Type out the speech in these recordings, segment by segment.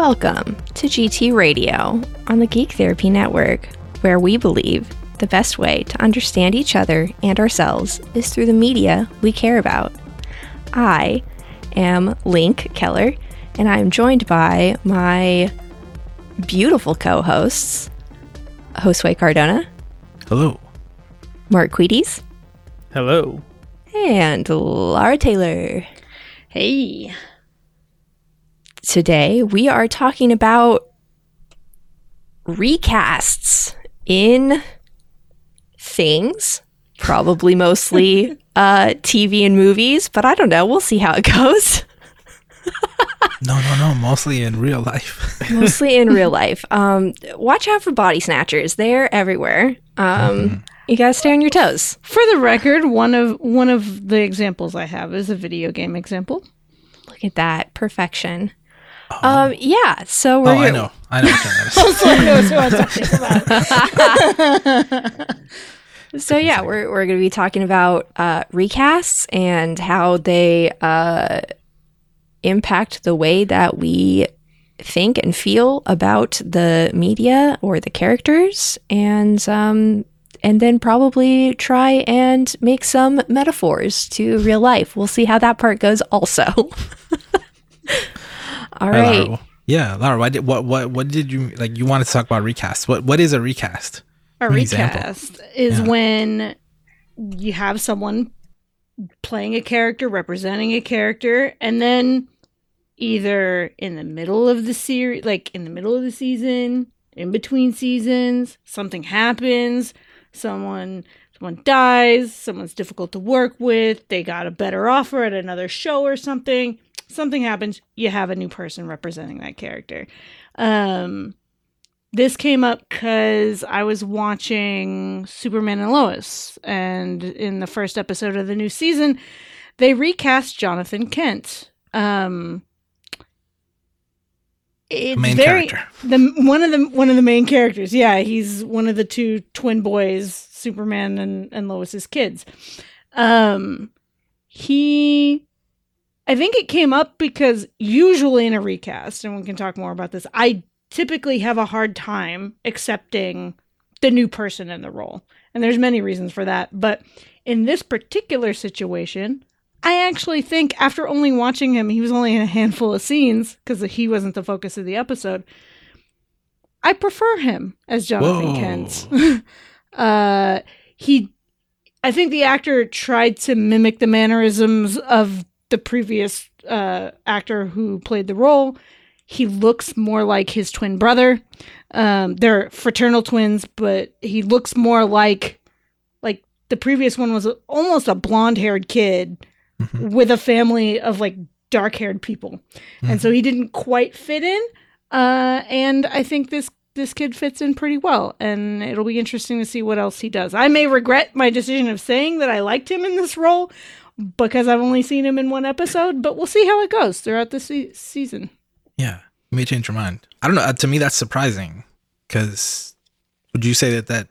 Welcome to GT Radio on the Geek Therapy Network, where we believe the best way to understand each other and ourselves is through the media we care about. I am Link Keller, and I am joined by my beautiful co hosts, Josue Cardona, Hello. Mark Queeties, Hello. and Laura Taylor. Hey. Today we are talking about recasts in things, probably mostly uh, TV and movies, but I don't know. We'll see how it goes. No, no, no. Mostly in real life. mostly in real life. Um, watch out for body snatchers; they're everywhere. Um, You gotta stay on your toes. For the record, one of one of the examples I have is a video game example. Look at that perfection. Um, yeah. So we're oh, I know. I know what. So yeah, we're we're going to be talking about uh, recasts and how they uh, impact the way that we think and feel about the media or the characters, and um, and then probably try and make some metaphors to real life. We'll see how that part goes. Also, all Hi. Laura. Yeah, Laura. Why did what what what did you like? You wanted to talk about recast. What what is a recast? A An example. recast is Yeah. when you have someone playing a character, representing a character, and then either in the middle of the series, like in the middle of the season, in between seasons, something happens, someone someone dies, someone's difficult to work with, they got a better offer at another show or something. Something happens, you have a new person representing that character. Um this came up because I was watching Superman and Lois, and in the first episode of the new season, they recast Jonathan Kent. Um, it's main very character. the one of the one of the main characters. Yeah, he's one of the two twin boys, Superman and and Lois's kids. Um, he I think it came up because usually in a recast, and we can talk more about this, I typically have a hard time accepting the new person in the role. And there's many reasons for that. But in this particular situation, I actually think after only watching him, he was only in a handful of scenes because he wasn't the focus of the episode. I prefer him as Jonathan Whoa. Kent. uh, he, I think the actor tried to mimic the mannerisms of the previous uh, actor who played the role. He looks more like his twin brother. Um, they're fraternal twins, but he looks more like like the previous one was almost a blonde-haired kid Mhm. with a family of like dark-haired people, and so he didn't quite fit in. Uh, and I think this this kid fits in pretty well, and it'll be interesting to see what else he does. I may regret my decision of saying that I liked him in this role because I've only seen him in one episode, but we'll see how it goes throughout the se- season. Yeah, you may change your mind. I don't know. uh, To me, that's surprising. Because would you say that that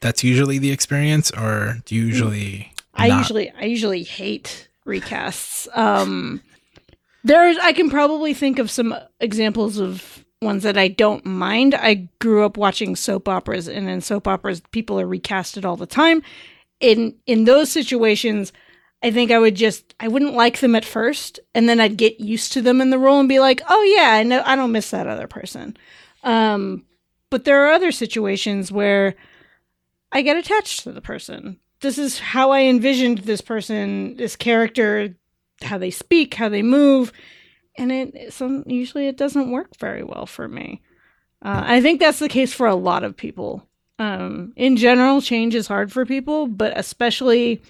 that's usually the experience, or do you usually? I not? usually I usually hate recasts. Um there's I can probably think of some examples of ones that I don't mind. I grew up watching soap operas and in soap operas people are recasted all the time. In in those situations I think I would just I wouldn't like them at first and then I'd get used to them in the role and be like, "Oh yeah, I know I don't miss that other person." Um but there are other situations where I get attached to the person. This is how I envisioned this person, this character, how they speak, how they move, and it some usually it doesn't work very well for me. Uh, I think that's the case for a lot of people. Um, in general, change is hard for people, but especially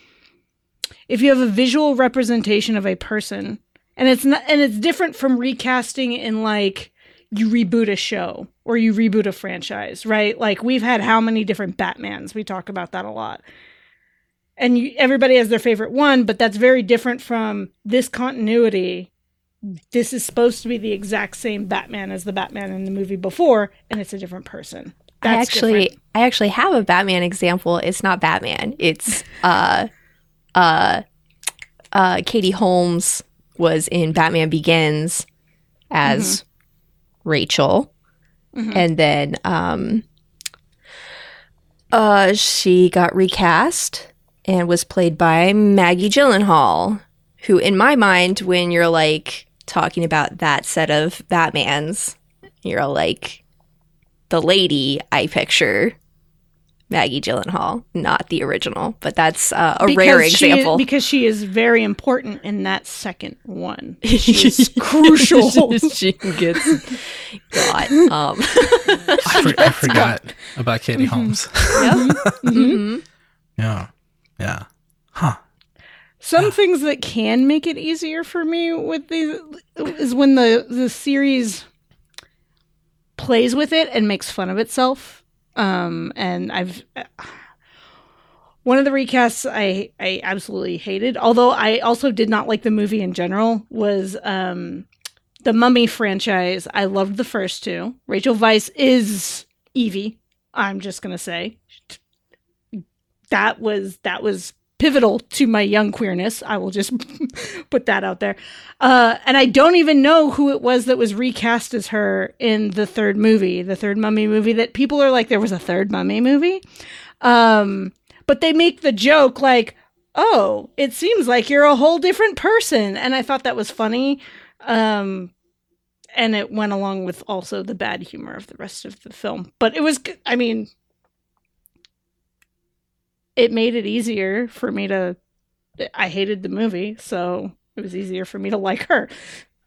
if you have a visual representation of a person, and it's not, and it's different from recasting in like you reboot a show or you reboot a franchise, right? Like we've had how many different Batmans? We talk about that a lot. And you, everybody has their favorite one, but that's very different from this continuity. This is supposed to be the exact same Batman as the Batman in the movie before, and it's a different person. I actually different. I actually have a Batman example. It's not Batman. It's uh uh uh Katie Holmes was in Batman Begins as Rachel, Mhm. and then um, uh, she got recast and was played by Maggie Gyllenhaal, who, in my mind, when you're like talking about that set of Batmans, you're like the lady I picture. Maggie Gyllenhaal, not the original, but that's uh, a rare Because she- example. because she is very important in that second one. She's crucial. she gets got. Um, I, for, I forgot about Katie Holmes. mhm. yeah, yeah, huh? Some things that can make it easier for me with these is when the the series plays with it and makes fun of itself. Um, and I've one of the recasts I I absolutely hated, although I also did not like the movie in general, was um the Mummy franchise. I loved the first two. Rachel Weisz is Evie. I'm just gonna say that was that was pivotal to my young queerness. I will just put that out there. Uh, and I don't even know who it was that was recast as her in the third movie, the third Mummy movie. That people are like, there was a third Mummy movie, um, but they make the joke like, "Oh, it seems like you're a whole different person," and I thought that was funny. Um, and it went along with also the bad humor of the rest of the film. But it was, I mean, it made it easier for me to I hated the movie, so it was easier for me to like her.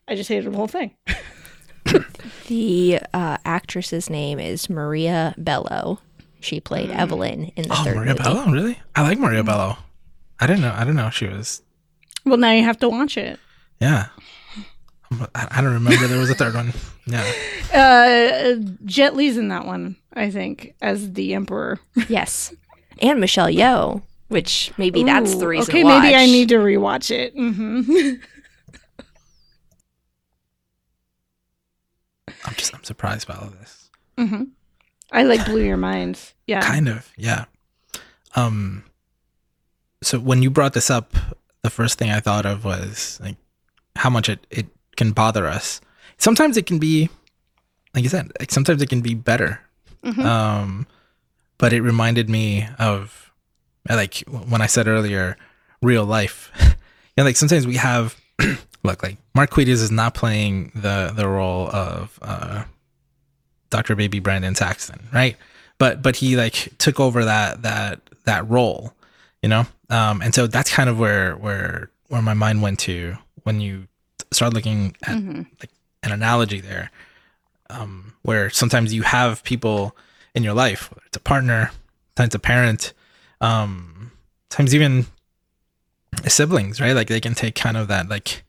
I just hated the whole thing. The uh, actress's name is Maria Bello. She played Evelyn in the Oh, third Maria movie. Bello, really? I like Maria Bello. I didn't know. I didn't know she was. Well, now you have to watch it. Yeah, I'm- I, I don't remember there was a third one. Yeah, Uh, Jet Li's in that one, I think, as the Emperor. Yes, and Michelle Yeoh, which maybe that's the reason. Okay, to maybe I need to rewatch it. hmm I'm just I'm surprised by all of this. hmm I like blew your mind. Yeah. Kind of, yeah. Um. So when you brought this up, the first thing I thought of was like how much it it can bother us. Sometimes it can be, like you said, like sometimes it can be better. Mhm. Um, but it reminded me of like when I said earlier, real life. you know, like sometimes we have look like Mark Queedius is not playing the the role of uh, Dr. Baby Brandon Saxton, right? But but he like took over that that that role, you know. Um, and so that's kind of where where where my mind went to when you start looking at Mhm. an analogy there um, where sometimes you have people in your life whether it's a partner times a parent um, sometimes even siblings right? Like they can take kind of that like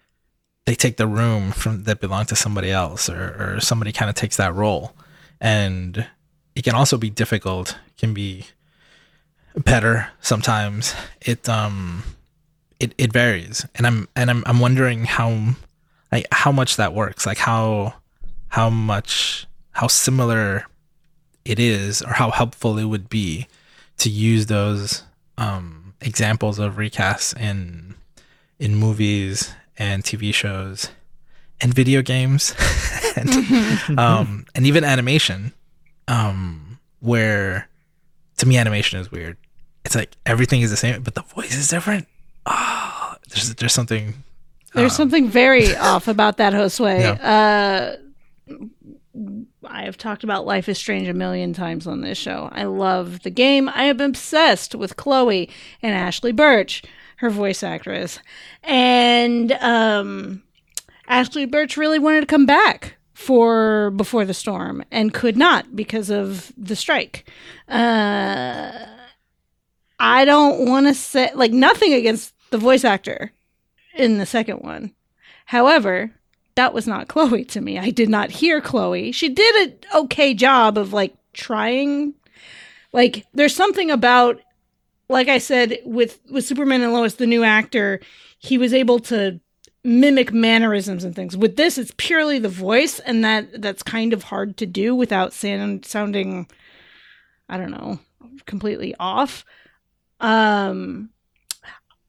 they take the room from that belonged to somebody else or, or somebody kind of takes that role. And it can also be difficult can be better sometimes. It um it, it varies. And i'm and i'm i'm wondering how like how much that works. Like how how much how similar it is or how helpful it would be to use those um examples of recasts in in movies and tv shows and video games and um and even animation um where to me animation is weird. It's like everything is the same but the voice is different. Oh there's there's something There's um, something very off about that Josue. Uh, I have talked about Life is Strange a million times on this show. I love the game. I am obsessed with Chloe and Ashly Burch, her voice actress. And um, Ashly Burch really wanted to come back for Before the Storm and could not because of the strike. Uh, I don't want to say, like, nothing against the voice actor in the second one. However, that was not Chloe to me. I did not hear Chloe. She did an okay job of like trying. Like there's something about like I said with with Superman and Lois the new actor, he was able to mimic mannerisms and things. With this it's purely the voice and that that's kind of hard to do without sound, sounding I don't know, completely off. Um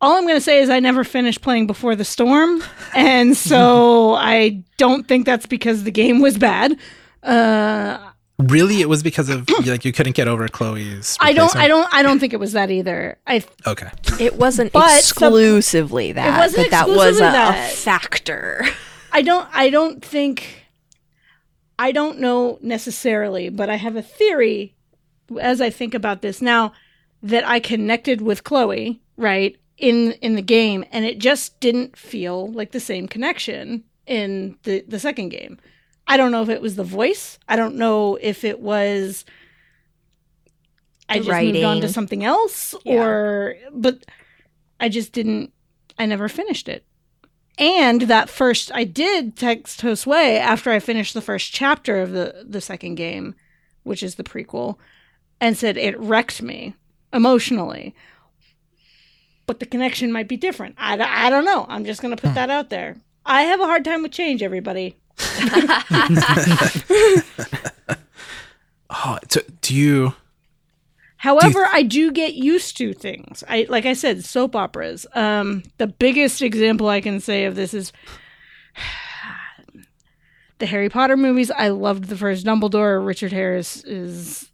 all I'm going to say is I never finished playing Before the Storm, and so I don't think that's because the game was bad. Uh, Really, it was because of like you couldn't get over Chloe's. I don't. I don't. I don't think it was that either. I Okay. It wasn't But sub- exclusively that, It wasn't but that was exclusively a, a factor. I don't I don't think I don't know necessarily, but I have a theory as I think about this now that I connected with Chloe, right, in in the game and it just didn't feel like the same connection in the the second game. I don't know if it was the voice. I don't know if it was I just moved on to something else Yeah. or but I just didn't I never finished it. And that first, I did text Josue after I finished the first chapter of the the second game, which is the prequel, and said it wrecked me emotionally. But the connection might be different. I, I don't know. I'm just going to put that out there. I have a hard time with change, everybody. Oh, so do you? However, I do get used to things. I like I said, soap operas. Um, the biggest example I can say of this is the Harry Potter movies. I loved the first Dumbledore. Richard Harris is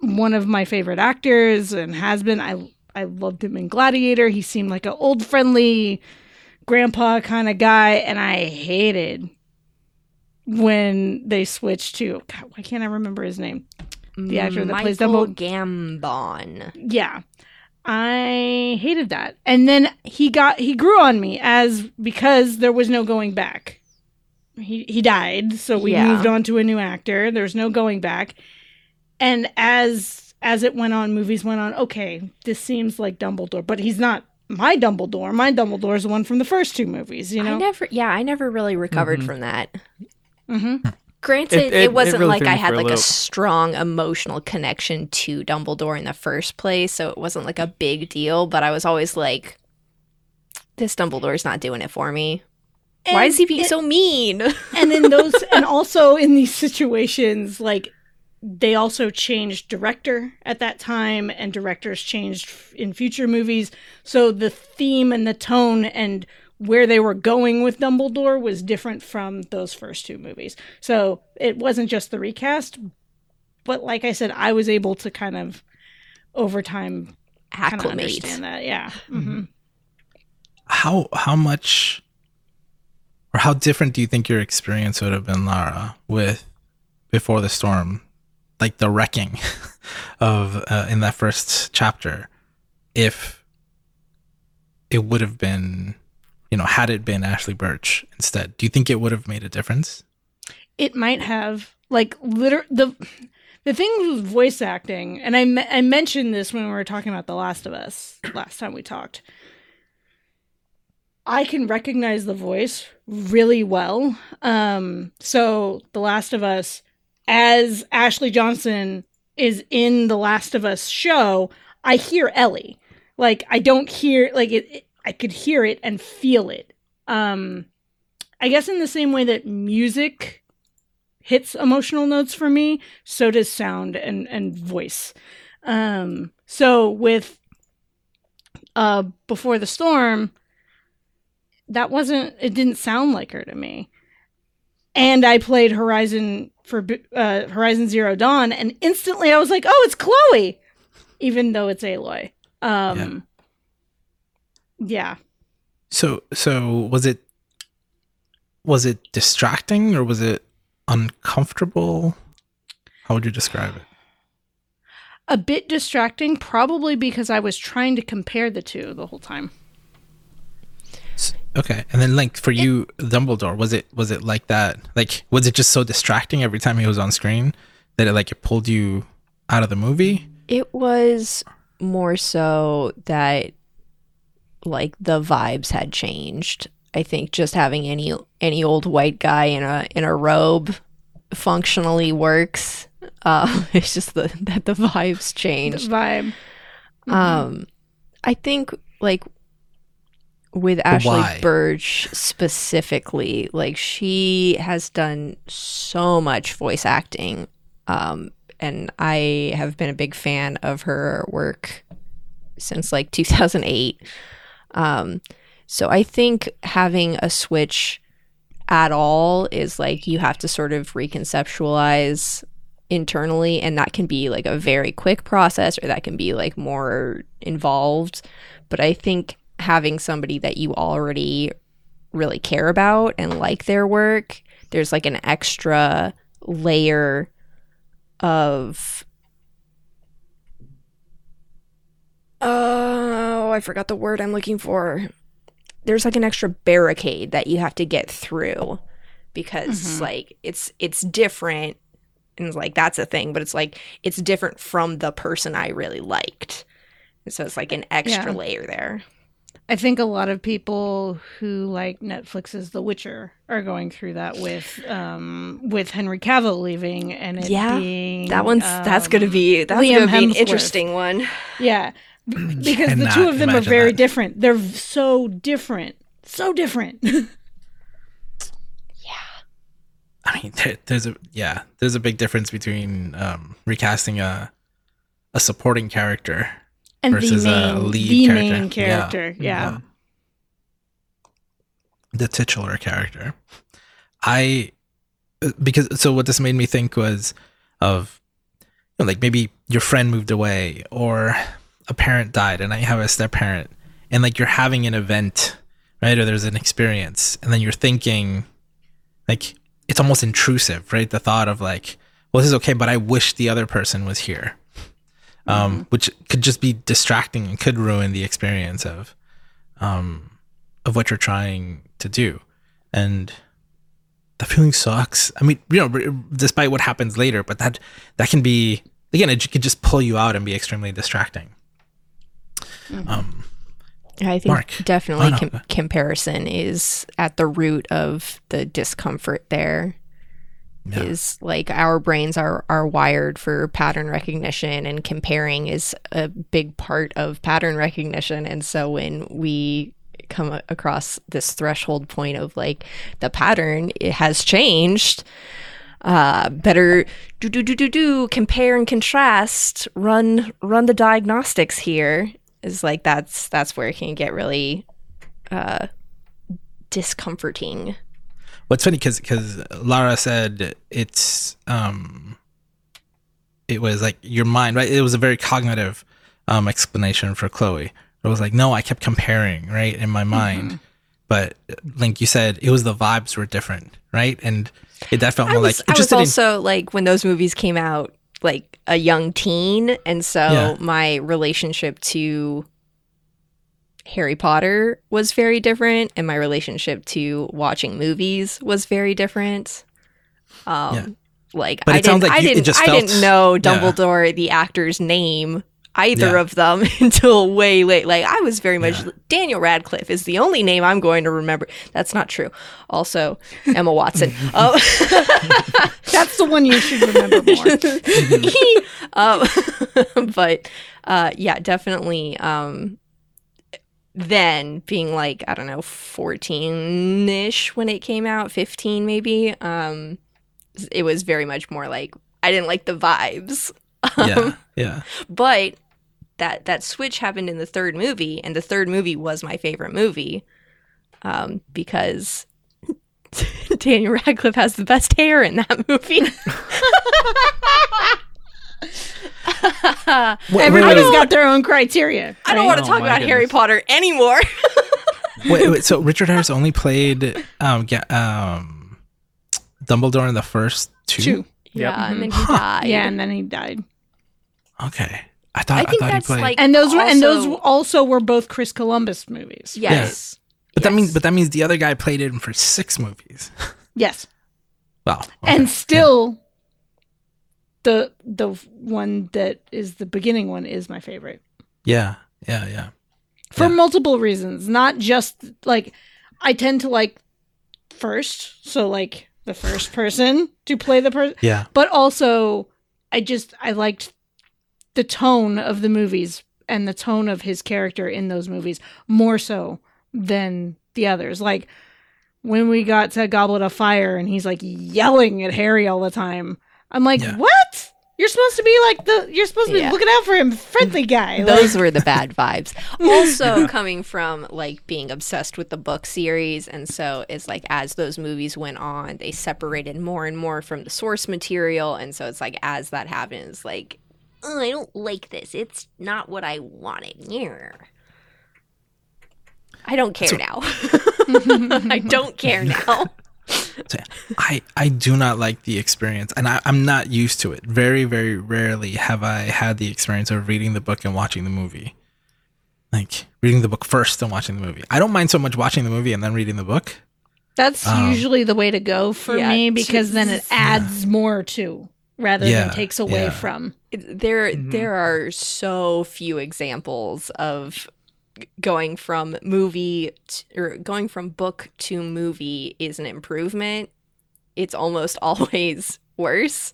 one of my favorite actors and has been. I I loved him in Gladiator. He seemed like an old friendly grandpa kind of guy, and I hated when they switched to. God, why can't I remember his name? The actor that plays Michael Dumbledore. Gambon. yeah i hated that and then he got he grew on me as because there was no going back he he died so we Yeah. moved on to a new actor there's no going back and as as it went on movies went on okay this seems like dumbledore but he's not my dumbledore my dumbledore is the one from the first two movies you know? I know never, yeah, I never really recovered Mhm. from that. hmm Granted, It- it, it- it wasn't really like I had a like a strong emotional connection to Dumbledore in the first place, so it wasn't like a big deal. But I was always like, "This Dumbledore's not doing it for me. Why is he being so mean?" and in those and also in these situations like they also changed director at that time and directors changed in future movies. So the theme and the tone and where they were going with Dumbledore was different from those first two movies. So it wasn't just the recast but like I said I was able to kind of over time kind of Acclimate. understand that. Yeah. Hmm. How how much or how different do you think your experience would have been, Lara, with before the storm, like the wrecking of uh, in that first chapter, if it would have been, you know, had it been Ashly Burch instead? Do you think it would have made a difference? it might have like liter the the thing with voice acting and I, me- I mentioned this when we were talking about the last of us last time we talked i can recognize the voice really well um so the last of us as ashley johnson is in the last of us show i hear ellie. Like i don't hear like it, it i could hear it and feel it. Um i guess in the same way that music hits emotional notes for me so does sound and and voice. Um so with uh before the storm that wasn't it didn't sound like her to me. And i played horizon for uh horizon zero dawn and instantly i was like oh it's chloe! Even though it's aloy. Um yeah, So so was it was it distracting or was it uncomfortable? How would you describe it? a bit distracting probably because i was trying to compare the two the whole time Okay, and then like for you, Dumbledore, was it was it like that? Like, was it just so distracting every time he was on screen that it like it pulled you out of the movie? It was more so that like the vibes had changed. I think just having any any old white guy in a in a robe functionally works. Uh, it's just the, that the vibes the changed. vibe Um, I think like with Ashley why? Burch specifically, like she has done so much voice acting. Um, and I have been a big fan of her work since like 2008. Um, so I think having a switch at all is like you have to sort of reconceptualize internally and that can be like a very quick process or that can be like more involved but i think having somebody that you already really care about and like their work there's like an extra layer of oh i forgot the word i'm looking for there's like an extra barricade that you have to get through because Mhm. like it's it's different and like that's a thing but it's like it's different from the person i really liked and so it's like an extra Yeah. layer there I think a lot of people who like Netflix's The Witcher are going through that with um with Henry Cavill leaving and it Yeah, being that one's that's gonna um, be that's Liam gonna be an Hemsworth. interesting one yeah because the two of them are very that. different. They're so different, so different. Yeah, I mean, there, there's a yeah, there's a big difference between um, recasting a a supporting character and Versus the a main, lead the character. main Yeah. character, yeah. Um, the titular character. I because so what this made me think was of you know, like maybe your friend moved away or a parent died and I have a step parent and like you're having an event, right? Or there's an experience and then you're thinking like it's almost intrusive, right? The thought of like, well, this is okay, but I wish the other person was here. Um, which could just be distracting and could ruin the experience of um of what you're trying to do. And the feeling sucks. I mean, you know, despite what happens later, but that that can be again, it could just pull you out and be extremely distracting. Um, i think Mark. definitely Oh, no. com- comparison is at the root of the discomfort there yeah. is like our brains are are wired for pattern recognition and comparing is a big part of pattern recognition. And so when we come across this threshold point of like the pattern it has changed. Uh better do do do do do compare and contrast run run the diagnostics here is like that's that's where it can get really uh discomforting What's funny because because Lara said it's um it was like your mind right. It was a very cognitive um explanation for Chloe. It was like no, I kept comparing right in my mind, but like you said, it was the vibes were different, right? And it that felt I more was, like I was also like when those movies came out, like a young teen, and so Yeah. my relationship to Harry Potter was very different, and my relationship to watching movies was very different. Um, Yeah. like But I it didn't, like I you- didn't, just I didn't felt- know yeah. Dumbledore, the actor's name. Either Yeah. of them until way late. Like I was very much Yeah. Daniel Radcliffe is the only name I'm going to remember. That's not true. Also, Emma Watson. Oh, That's the one you should remember more. um, but uh, yeah, definitely. Um, then being like I don't know, fourteen ish when it came out, fifteen maybe. Um, it was very much more like I didn't like the vibes. yeah yeah But that that switch happened in the third movie, and the third movie was my favorite movie um, because Daniel Radcliffe has the best hair in that movie. I Wait, wait, Everybody's wait, got their own criteria. I don't right? want to Oh talk my about Harry. Potter anymore. wait, wait, so Richard Harris only played um Ga- um Dumbledore in the first two. Two. yeah, and then he Huh. died. Yeah, and then he died. Okay, I thought I I, think thought he that's played. like And those were and those also- also were both Chris Columbus movies. yes. but that means but that means the other guy played him for six movies. Yes. Wow. okay. And still the the one that is the beginning one is my favorite. yeah, yeah, yeah. For Yeah. multiple reasons, not just like I tend to like first, so like the first person to play the person, Yeah. but also I just I liked the tone of the movies and the tone of his character in those movies more so than the others. Like when we got to Goblet of Fire and he's like yelling at Harry all the time. I'm like, Yeah. "What? You're supposed to be like the. You're supposed to be Yeah. looking out for him, friendly guy. Those were the bad vibes. Also coming from like being obsessed with the book series and so it's like as those movies went on, they separated more and more from the source material and so it's like as that happens like oh, I don't like this. It's not what I wanted. Yeah. I don't care now. I don't care now. So, I I do not like the experience, and I, I'm not used to it. Very very rarely have I had the experience of reading the book and watching the movie. Like reading the book first and watching the movie. I don't mind so much watching the movie and then reading the book. That's Um, usually the way to go for Yeah, me because then it just- adds more to rather Yeah, than takes away yeah. from. It- there Mhm. there are so few examples of g- going from movie t- or going from book to movie is an improvement it's almost always worse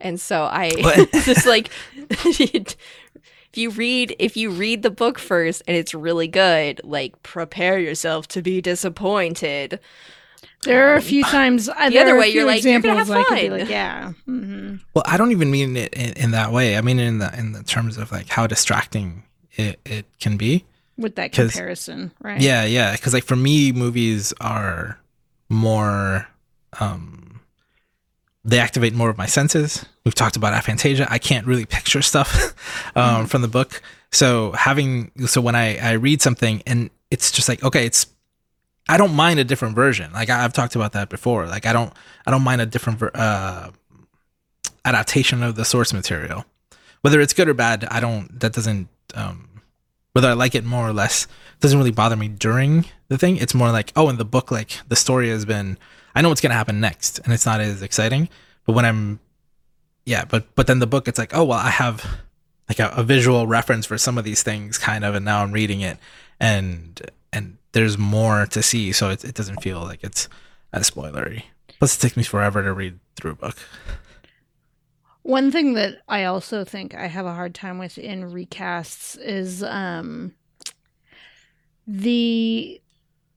and so i just like if you read if you read the book first and it's really good like prepare yourself to be disappointed There are a few times uh, The other way, you're few like, you're gonna have I could be fun. like, yeah, hmm Well, I don't even mean it in, in that way. I mean in the in the terms of like how distracting it, it can be. With that comparison, right? Yeah, yeah. Because like for me, movies are more. um They activate more of my senses. We've talked about aphantasia. I can't really picture stuff um, from the book. So having so when I I read something and it's just like okay, it's I don't mind a different version. Like I, I've talked about that before. Like I don't I don't mind a different ver- uh, adaptation of the source material, whether it's good or bad. I don't. That doesn't. Um, whether I like it more or less doesn't really bother me during the thing. It's more like oh, in the book, like the story has been. I know what's gonna happen next, and it's not as exciting. But when I'm, yeah, but but then the book, it's like oh well, I have like a, a visual reference for some of these things, kind of, and now I'm reading it, and and there's more to see, so it, it doesn't feel like it's as spoilery. Plus, it takes me forever to read through a book. One thing that I also think I have a hard time with in recasts is um the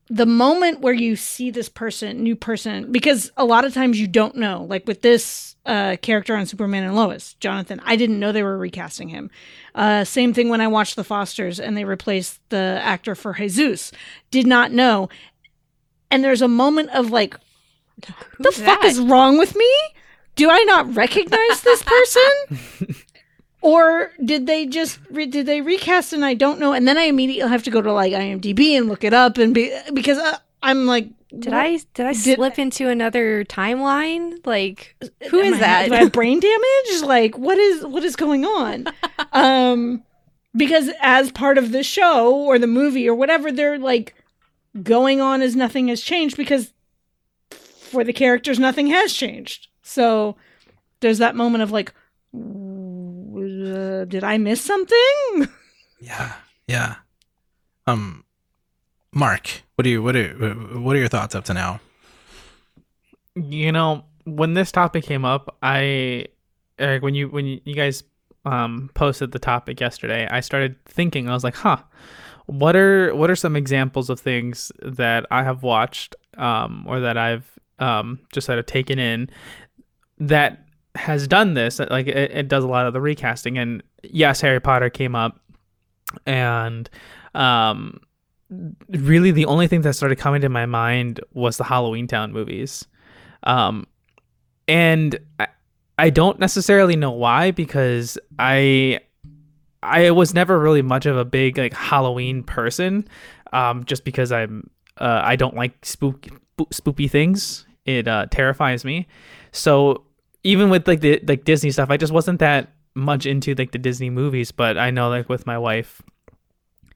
the moment where you see this person new person because a lot of times you don't know like with this uh character on superman and lois jonathan i didn't know they were recasting him uh same thing when i watched the fosters and they replaced the actor for jesus did not know and there's a moment of like the Who's fuck that? is wrong with me? Do I not recognize this person? or did they just re- did they recast and I don't know? And then I immediately have to go to like IMDb and look it up and be because uh, I'm like, Did what- I did I Did- slip into another timeline? Like who is I- that? Do I have brain damage? Like what is what is going on? um, because as part of the show or the movie or whatever, they're like going on as nothing has changed because for the characters, nothing has changed. So there's that moment of like, uh, did I miss something? Yeah, yeah. Um, Mark, what do you what are what are your thoughts up to now? you know when this topic came up i eric when you when you, you guys um posted the topic yesterday i started thinking i was like huh what are what are some examples of things that i have watched um or that i've um just sort of taken in that has done this like it, it does a lot of the recasting and yes harry potter came up and um really the only thing that started coming to my mind was the halloweentown movies um, and I, I don't necessarily know why because I I was never really much of a big like Halloween person, um, just because I'm uh, I don't like spook spoopy things. It uh, terrifies me. So even with like the like Disney stuff, I just wasn't that much into like the Disney movies. But I know like with my wife,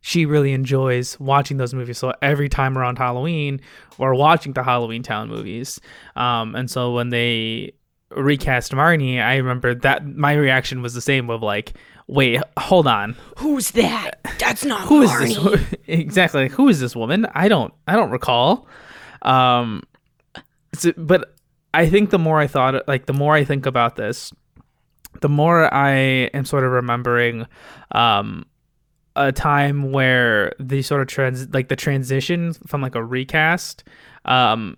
she really enjoys watching those movies. So every time around Halloween, we're watching the Halloweentown movies. Um, and so when they recast Marnie, I remember that my reaction was the same of like, wait, hold on, Who's that? That's not who is Marnie. this? exactly, who is this woman? I don't, I don't recall. Um, so- but I think the more I thought, like the more I think about this, the more I am sort of remembering, um, a time where the sort of trans like the transition from like a recast um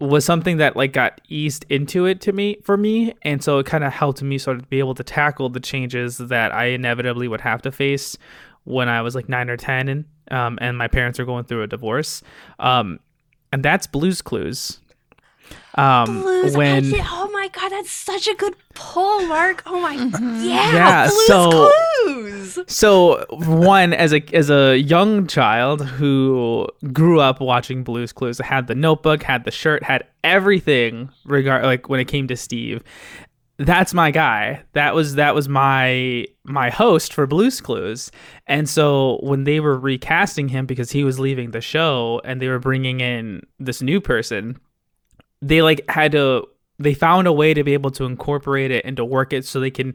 was something that like got eased into it to me for me. And so it kind of helped me sort of be able to tackle the changes that i inevitably would have to face when i was like 9 or 10 and um, and my parents are going through a divorce. Um, and that's blues clues um, Blues. when I did- oh my god, that's such a good pull, Mark. Oh my, Mm-hmm. yeah, Yeah, Blues so- Clues. So one as a as a young child who grew up watching Blues Clues, had the notebook, had the shirt, had everything regard like when it came to Steve. That's my guy. That was that was my my host for Blues Clues. And so when they were recasting him because he was leaving the show and they were bringing in this new person, they like had to they found a way to be able to incorporate it and to work it so they can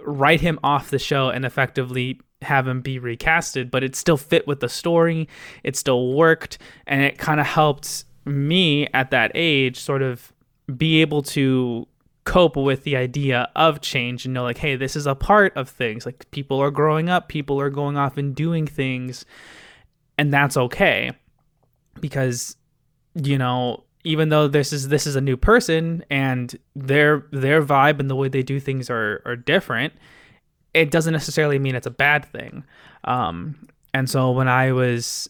write him off the show and effectively have him be recasted, but it still fit with the story. It still worked, and it kind of helped me at that age sort of be able to cope with the idea of change and know like hey this is a part of things like people are growing up people are going off and doing things and that's okay because you know even though this is this is a new person and their their vibe and the way they do things are are different it doesn't necessarily mean it's a bad thing. Um and so when i was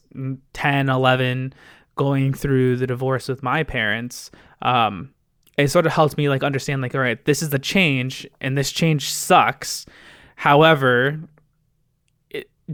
10 11 going through the divorce with my parents um it sort of helped me like understand like all right this is the change and this change sucks. However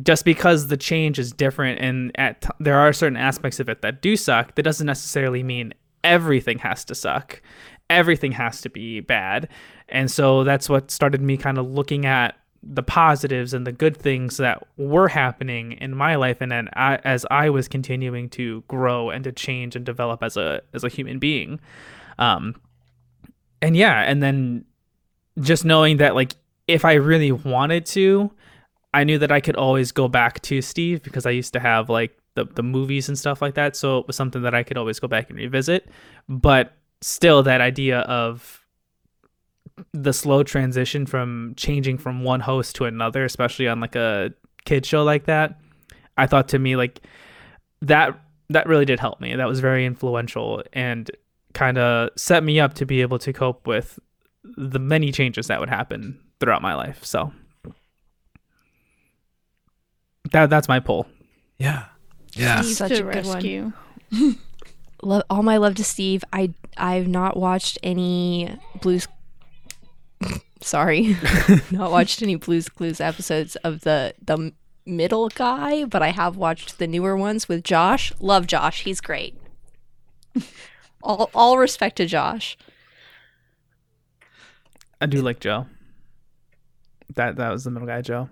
just because the change is different and at t- there are certain aspects of it that do suck that doesn't necessarily mean everything has to suck. Everything has to be bad. And so that's what started me kind of looking at the positives and the good things that were happening in my life and then I, as I was continuing to grow and to change and develop as a as a human being. Um and yeah and then just knowing that like if I really wanted to I knew that I could always go back to Steve because I used to have like the, the movies and stuff like that. So it was something that I could always go back and revisit. But still, that idea of the slow transition from changing from one host to another, especially on like a kid show like that, I thought to me like that that really did help me. That was very influential and kind of set me up to be able to cope with the many changes that would happen throughout my life. So that that's my pull. Yeah. Yeah. Steve Such to a good one. Love, all my love to Steve. I I've not watched any Blues. Sorry, not watched any Blues Clues episodes of the the middle guy, but I have watched the newer ones with Josh. Love Josh. He's great. all all respect to Josh. I do like Joe. That that was the middle guy, Joe.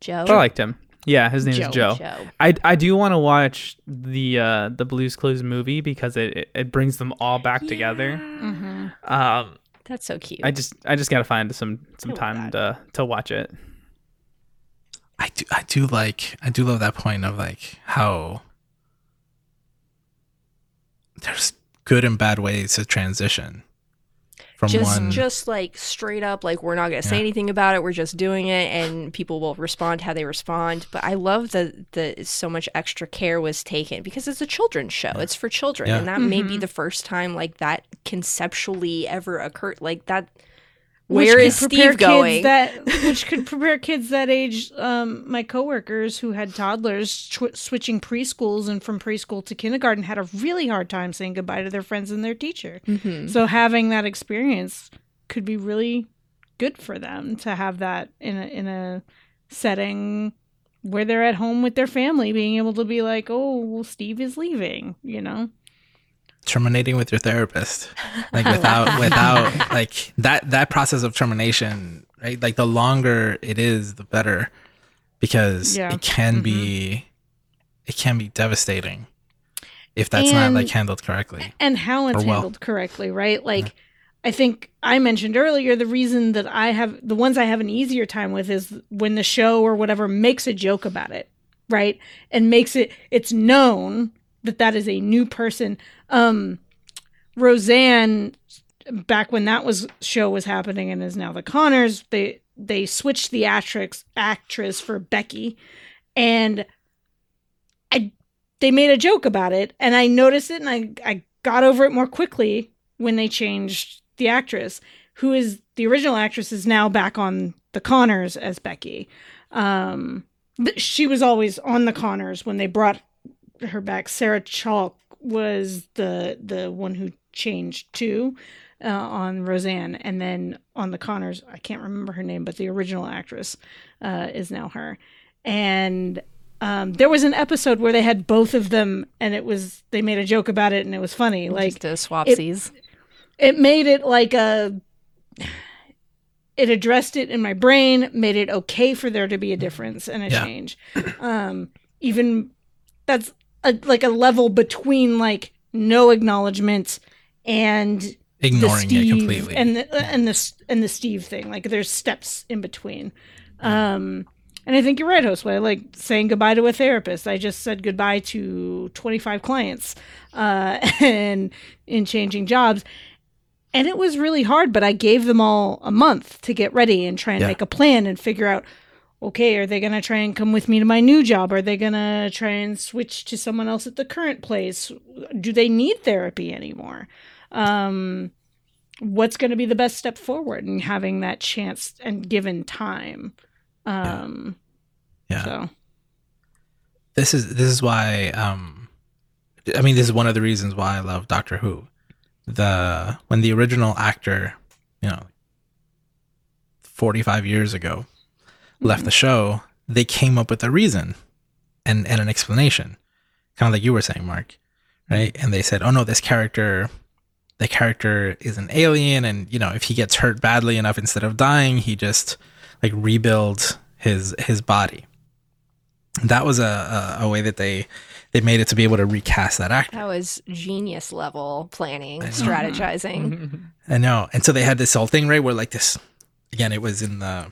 Joe. I liked him. Yeah, his name Joe. is Joe. Joe. I, I do want to watch the uh, the Blues Clues movie because it, it, it brings them all back together. Mm-hmm. Um, That's so cute. I just I just gotta find some some time that. to to watch it. I do I do like I do love that point of like how there's good and bad ways to transition from just one just like straight up like we're not going to say Yeah. anything about it we're just doing it and people will respond how they respond but i love that that so much extra care was taken because it's a children's show it's for children Yeah. and that may be Mhm. the first time like that conceptually ever occurred like that Which where is steve going Kids that, which could prepare kids that age. Um, my coworkers who had toddlers tw- switching preschools and from preschool to kindergarten had a really hard time saying goodbye to their friends and their teacher. Mhm. So having that experience could be really good for them to have that in a, in a setting where they're at home with their family, being able to be like, "Oh, well, Steve is leaving," you know. Terminating with your therapist like without without like that that process of termination right like the longer it is the better because Yeah. it can be mm-hmm. it can be devastating if that's not like handled correctly and how it's well. handled correctly, right? Like I think I mentioned earlier the reason that I have the ones I have an easier time with is when the show or whatever makes a joke about it, right? And makes it it's known that that is a new person. Um Roseanne back when that was show was happening and is now the Connors, they they switched the actress actress for Becky and I they made a joke about it and I noticed it and I I got over it more quickly when they changed the actress, who is the original actress is now back on the Connors as Becky. Um, she was always on the Connors when they brought her back. Sarah Chalke was the the one who changed too uh, on Roseanne, and then on the Conners, I can't remember her name, but the original actress uh, is now her. And um, there was an episode where they had both of them, and it was they made a joke about it, and it was funny. Like Just a swapsies. it made it like a it addressed it in my brain made it okay for there to be a difference and a Yeah. change um even that's a, like a level between like no acknowledgement and Ignoring it Steve completely. and the and the and the Steve thing like there's steps in between um and I think you're right, Josue. Like saying goodbye to a therapist. I just said goodbye to 25 clients, uh, and in changing jobs, and it was really hard. But I gave them all a month to get ready and try and Yeah. make a plan and figure out. Okay, are they going to try and come with me to my new job? Are they going to try and switch to someone else at the current place? Do they need therapy anymore? Um, what's going to be the best step forward and having that chance and given time? Um, yeah. so this is this is why um I mean this is one of the reasons why I love Doctor Who. The when the original actor, you know, 45 years ago left the show, they came up with a reason and and an explanation. Kind of like you were saying, Mark, right? And they said, "Oh no, this character the character is an alien and you know, if he gets hurt badly enough instead of dying, he just like rebuilds his his body." that was a, a, a way that they they made it to be able to recast that actor. That was genius level planning, I strategizing. I know, and so they had this whole thing right where like this again, it was in the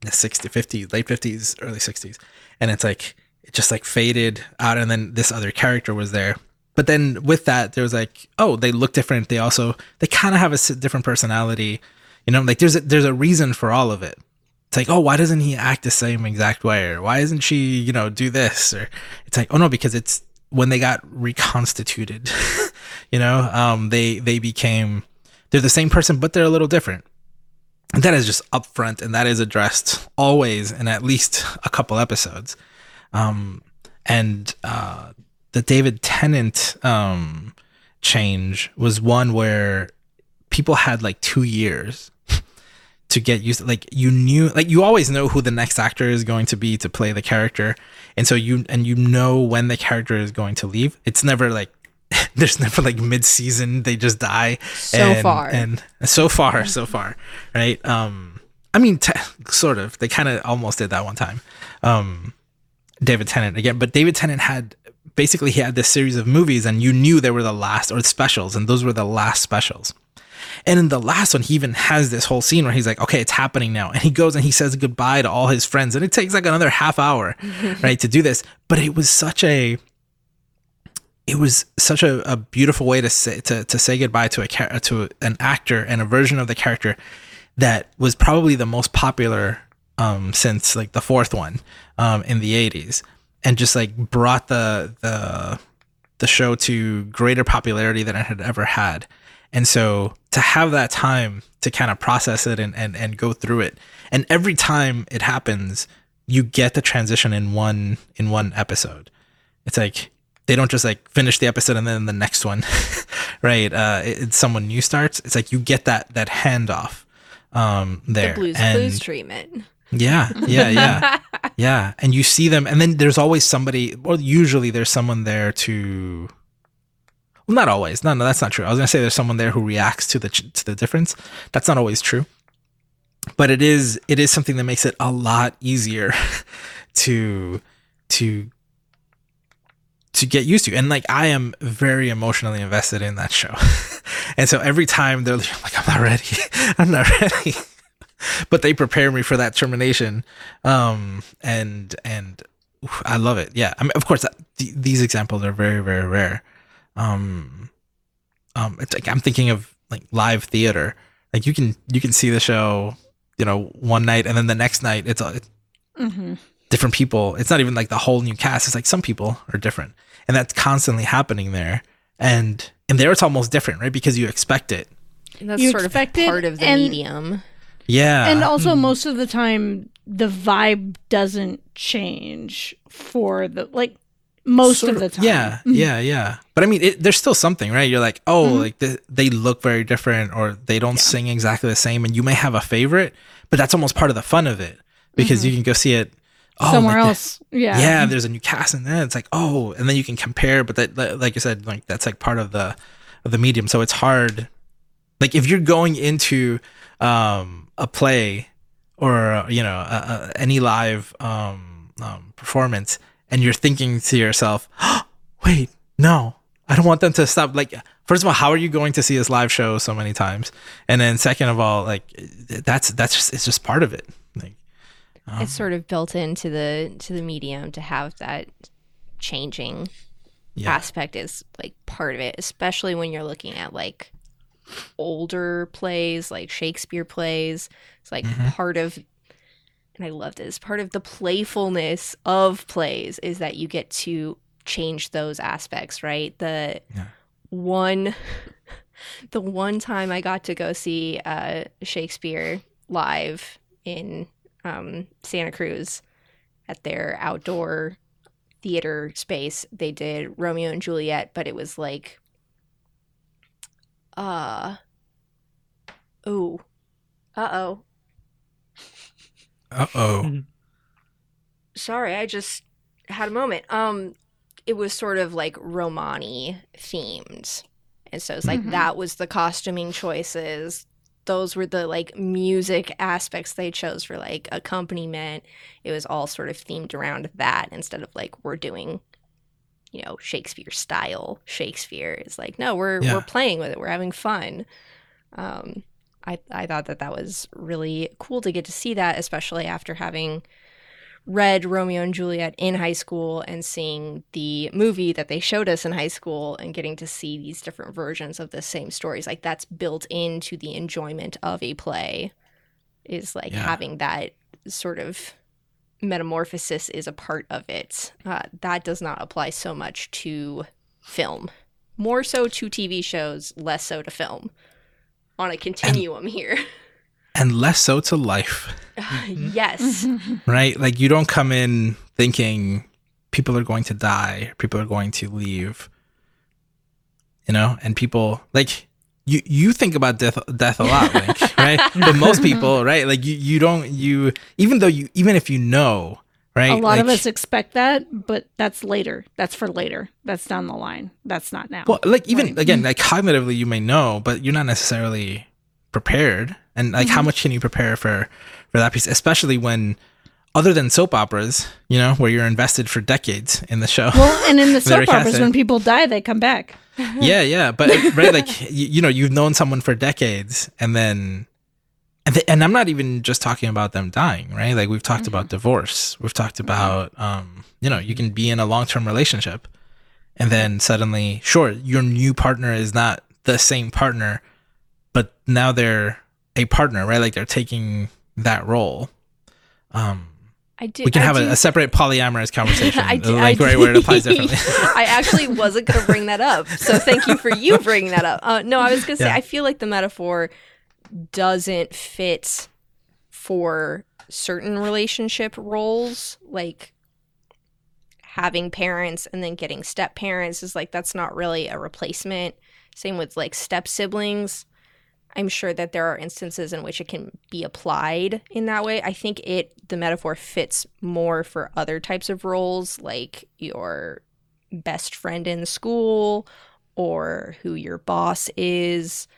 the 60, 50, late fifties, early sixties, and it's like it just like faded out, and then this other character was there. But then with that, there was like, oh, they look different. They also they kind of have a different personality. You know, like there's a, there's a reason for all of it. It's like, oh, why doesn't he act the same exact way, or why isn't she, you know, do this, or it's like, oh no, because it's when they got reconstituted, you know, um, they they became they're the same person, but they're a little different. That is just upfront, and that is addressed always in at least a couple episodes. Um, and uh, the David Tennant um, change was one where people had like two years to get used to like you knew like you always know who the next actor is going to be to play the character and so you and you know when the character is going to leave it's never like there's never like mid-season they just die So and, far. and so far so far right um i mean t- sort of they kind of almost did that one time um david tennant again but david tennant had basically he had this series of movies and you knew they were the last or specials and those were the last specials and in the last one, he even has this whole scene where he's like, okay, it's happening now. And he goes and he says goodbye to all his friends. And it takes like another half hour, right, to do this. But it was such a it was such a, a beautiful way to say to, to say goodbye to a to an actor and a version of the character that was probably the most popular um, since like the fourth one um, in the 80s and just like brought the the the show to greater popularity than it had ever had. And so to have that time to kind of process it and, and, and go through it and every time it happens you get the transition in one in one episode. It's like they don't just like finish the episode and then the next one right? Uh it, it's someone new starts. It's like you get that that handoff um there. the blues and clues treatment. yeah yeah yeah. Yeah. And you see them and then there's always somebody well usually there's someone there to well not always. No no that's not true. I was gonna say there's someone there who reacts to the to the difference. That's not always true. But it is it is something that makes it a lot easier to to to get used to. And like i am very emotionally invested in that show. And so every time they're like, I'm like i'm not ready. I'm not ready. But they prepare me for that termination. Um and and i love it. Yeah. I mean of course th- these examples are very very rare. Um um it's like i'm thinking of like live theater. Like you can you can see the show you know one night and then the next night it's a Mm-hmm. Different people it's not even like the whole new cast it's like some people are different and that's constantly happening there and and there it's almost different, right? Because you expect it. And that's You sort of expect it, part of the and- medium. Yeah, and also hmm. most of the time the vibe doesn't change for the like most Sort of the time. Yeah, mm-hmm. yeah, yeah. But I mean, it, there's still something, right? You're like, oh, Mm-hmm. like they, they look very different, or they don't sing exactly the same, and you may have a favorite, but that's almost part of the fun of it because mm-hmm. you can go see it oh. Somewhere like else. Yeah. yeah, there's a new cast in there. It's like, oh, and then you can compare, but that, that- like you said, like that's like part of the of the medium. So it's hard. Like if you're going into um, a play or you know a, a, any live um, um, performance, and you're thinking to yourself, oh, wait, no, I don't want them to stop. Like, first of all, how are you going to see this live show so many times? And then second of all, like that's that's just it's just part of it. Like, it's sort of built into the to the medium to have that changing yeah, aspect is like part of it, especially when you're looking at like older plays, like Shakespeare plays. It's like Mhm. part of, and I love this part of the playfulness of plays is that you get to change those aspects, right? The Yeah. one, the one time I got to go see uh, Shakespeare live in um, Santa Cruz at their outdoor theater space. They did romeo and juliet but it was like uh oh uh-oh. Uh oh, sorry i just had a moment. Um it was sort of like romani themed. And so it's like Mhm. that was the costuming choices those were the like music aspects they chose for like accompaniment. It was all sort of themed around that instead of like we're doing you know shakespeare style. Shakespeare it's like no we're Yeah. we're playing with it. We're having fun. Um i i thought that that was really cool to get to see that especially after having read Romeo and Juliet in high school and seeing the movie that they showed us in high school and getting to see these different versions of the same stories. Like that's built into the enjoyment of a play is like Yeah. having that sort of metamorphosis is a part of it. Uh, that does not apply so much to film. More so to TV shows, less so to film. On a continuum here. and less so to life. yes. right? Like you don't come in thinking people are going to die, people are going to leave. You know, and people like you you think about death death a lot, Link, right? But most people, right? Like you you don't you even though you even if you know, right? A lot of us expect that, but that's later. That's for later. That's down the line. That's not now. Well, like even Right. again, mm-hmm. like cognitively you may know, but you're not necessarily prepared. And like Mm-hmm. how much can you prepare for for that piece, especially when other than soap operas, you know, where you're invested for decades in the show. Well, and in the soap operas, when people die, they come back. yeah, yeah, but right, like you, you know, you've known someone for decades, and then, and and I'm not even just talking about them dying, right? Like we've talked about divorce, we've talked about, um, you know, you can be in a long term relationship, and then suddenly, sure, your new partner is not the same partner, now they're a partner, right? Like they're taking that role. Um, I do. we can I have a, a separate polyamorous conversation, I do- like I right do- where it applies differently. I actually wasn't going to bring that up. So thank you for you bringing that up. Uh, no, I was going to say, Yeah. I feel like the metaphor doesn't fit for certain relationship roles. Like having parents and then getting step parents is like, that's not really a replacement. Same with like step siblings. I'm sure that there are instances in which it can be applied in that way. I think it the metaphor fits more for other types of roles like your best friend in school or who your boss is,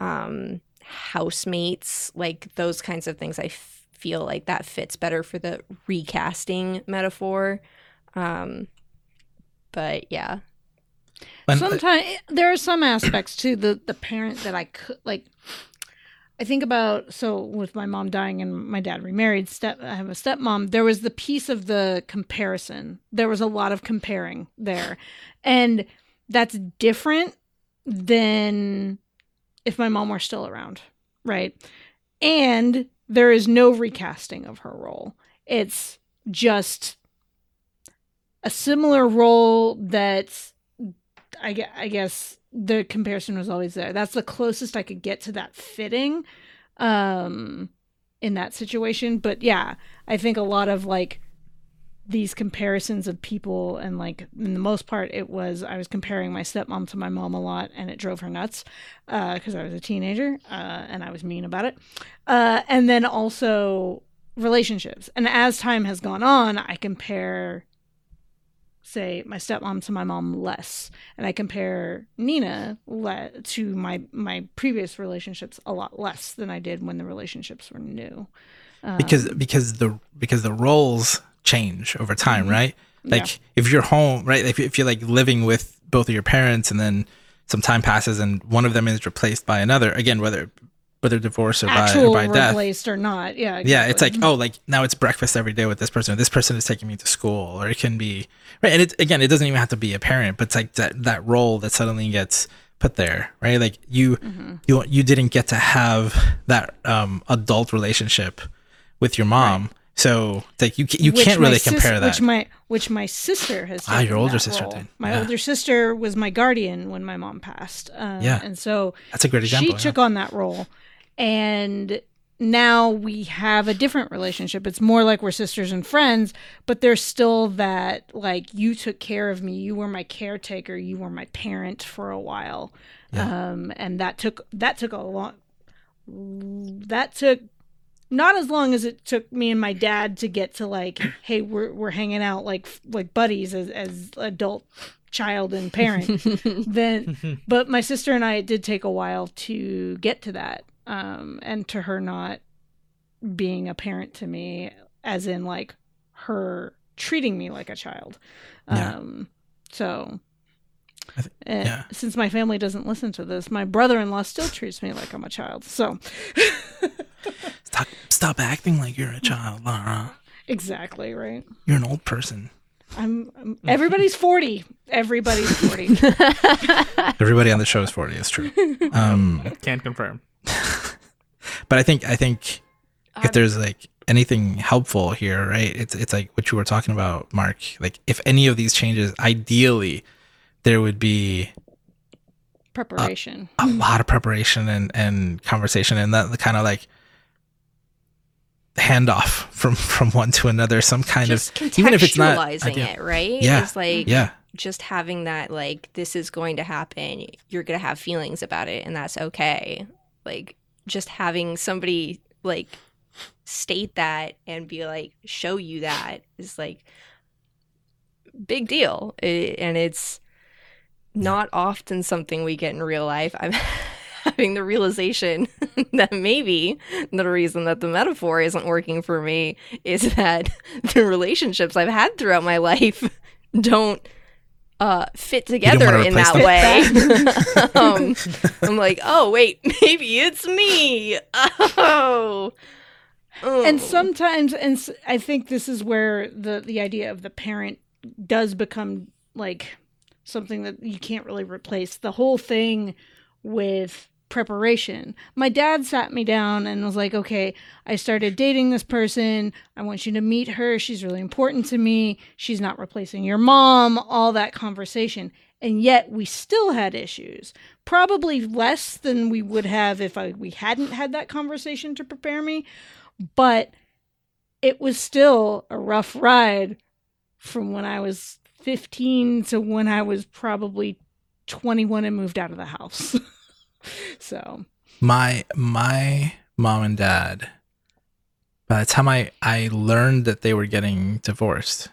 um, housemates, like those kinds of things. I f- feel like that fits better for the recasting metaphor. Um, but yeah, And, uh, Sometimes there are some aspects to the the parent that I could like. I think about so with my mom dying and my dad remarried. Step I have a stepmom. There was the piece of the comparison. There was a lot of comparing there, and that's different than if my mom were still around, right? And there is no recasting of her role. It's just a similar role that I, I guess the comparison was always there. That's the closest I could get to that fitting um in that situation. But yeah, I think a lot of like these comparisons of people and like in the most part it was I was comparing my stepmom to my mom a lot and it drove her nuts because I was a teenager uh, and I was mean about it. Uh, and then also relationships. And as time has gone on, I compare say my stepmom to my mom less and i compare nina le- to my my previous relationships a lot less than i did when the relationships were new um, because because the because the roles change over time, Mhm. right? Like Yeah. if you're home, right? If, if you're like living with both of your parents, and then some time passes, and one of them is replaced by another, again, whether whether divorce or by, or by death, or not yeah yeah, it's like oh, like now it's breakfast every day with this person. This person is taking me to school, or it can be right. And it again, it doesn't even have to be a parent, but it's like that that role that suddenly gets put there, right? Like you Mhm. you you didn't get to have that um adult relationship with your mom, so like you you Which can't really sis- compare that. Which my which my sister has. Ah, your older sister role. did. My Yeah. older sister was my guardian when my mom passed. Uh, Yeah. and so That's a great example. she yeah. took on that role, and now we have a different relationship. It's more like we're sisters and friends, but there's still that like you took care of me, you were my caretaker, you were my parent for a while, Yeah. um, and that took that took a long that took not as long as it took me and my dad to get to like hey we're we're hanging out like like buddies as as adult child and parent then but my sister and I it did take a while to get to that um and to her not being a parent to me as in like her treating me like a child Yeah. um so I thi- eh, yeah. since my family doesn't listen to this my brother-in-law still treats me like I'm a child so Stop, stop acting like you're a child, Laura. exactly right You're an old person. I'm, I'm everybody's 40 everybody's 40 Everybody on the show is forty. It's true. Um, Can't confirm. but I think I think if Um, there's like anything helpful here, right? It's it's like what you were talking about, Mark. Like if any of these changes, ideally, there would be preparation a lot of preparation and and conversation and that kind of like handoff from from one to another. Some kind just of even if it's not contextualizing it, right? Yeah. It's like yeah, just having that like this is going to happen. You're gonna have feelings about it, and that's okay. Like just having somebody like state that and be like show you that is like big deal, I- and it's not often something we get in real life. I'm having the realization that maybe the reason that the metaphor isn't working for me is that the relationships I've had throughout my life don't uh, fit together in replace that way. um, I'm like, oh wait, maybe it's me. Oh. Oh. and sometimes and I think this is where the the idea of the parent does become like something that you can't really replace the whole thing with preparation. My dad sat me down and was like okay i started dating this person. I want you to meet her. She's really important to me. She's not replacing your mom all that conversation. And yet we still had issues probably less than we would have if I, we hadn't had that conversation to prepare me. But it was still a rough ride from when I was 15 to when I was probably 21 and moved out of the house. so, my my mom and dad. By the time I I learned that they were getting divorced,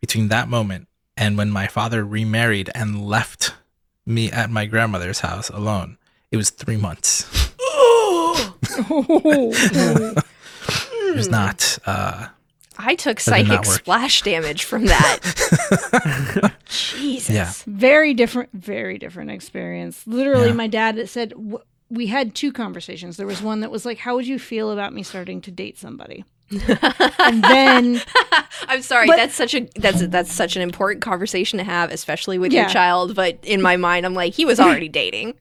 between that moment and when my father remarried and left me at my grandmother's house alone, it was three months. It was not. Uh, I took That did not psychic splash damage from that. Jesus. Yeah. very different, very different experience. Literally, Yeah. my dad said w- we had two conversations. There was one that was like, How would you feel about me starting to date somebody? And then I'm sorry. But- that's such a that's that's such an important conversation to have, especially with your child. But in my mind, I'm like, he was already dating.